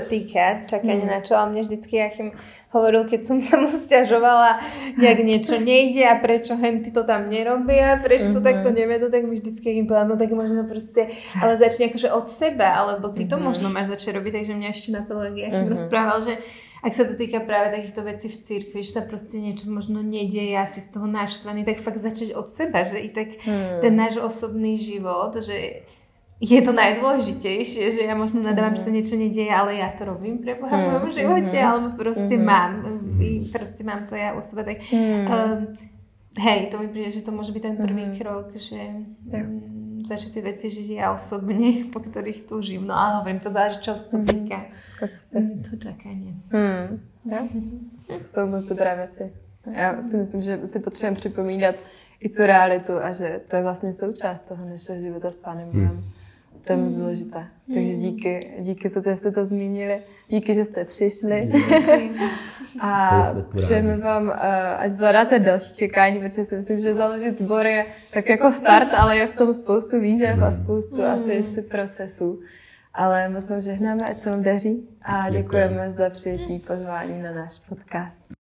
S4: týka, čakanie mm. na čo, a mne vždycky Jachim hovoril, keď som sa mu stiažovala, jak niečo nejde a prečo henty to tam nerobia, prečo to mm-hmm. takto nevedú, tak mi vždycky im povedal, no tak možno proste, ale začne akože od seba, alebo ty to mm-hmm. možno máš začať robiť, takže mňa ešte na Pelegi Jachim mm-hmm. rozprával, že ak sa to týka práve takýchto vecí v cirkvi, že sa proste niečo možno nedieje asi z toho naštvaný, tak fakt začať od seba, že i tak hmm. ten náš osobný život, že je to najdôležitejšie, že ja možno nadávam, že sa niečo nedieje, ale ja to robím pre Boha v mojom živote, alebo proste mám, proste mám to ja u seba, tak um, hej, to mi príde, že to môže byť ten prvý krok, že um, začať tie veci žiť ja osobne, po ktorých túžim. No ale hovorím, to záleží, čo sa to týka. Mm, To čakanie.
S2: Hmm. Jo? Jsou moc dobré věci. Já si myslím, že si potřebujeme připomínat i tu realitu a že to je vlastně součást toho našeho života s Pánem Bohem. To je moc důležité. Takže díky, díky za to, že jste to zmínili. Díky, že jste přišli. A přejeme vám, eh, ať zvládáte další čekání, protože si myslím, že založit sbor je tak jako start, ale je v tom spoustu výzev a spoustu asi ještě procesů. Ale moc vám žehnáme, ať se vám daří a děkujeme za přijetí pozvání na náš podcast.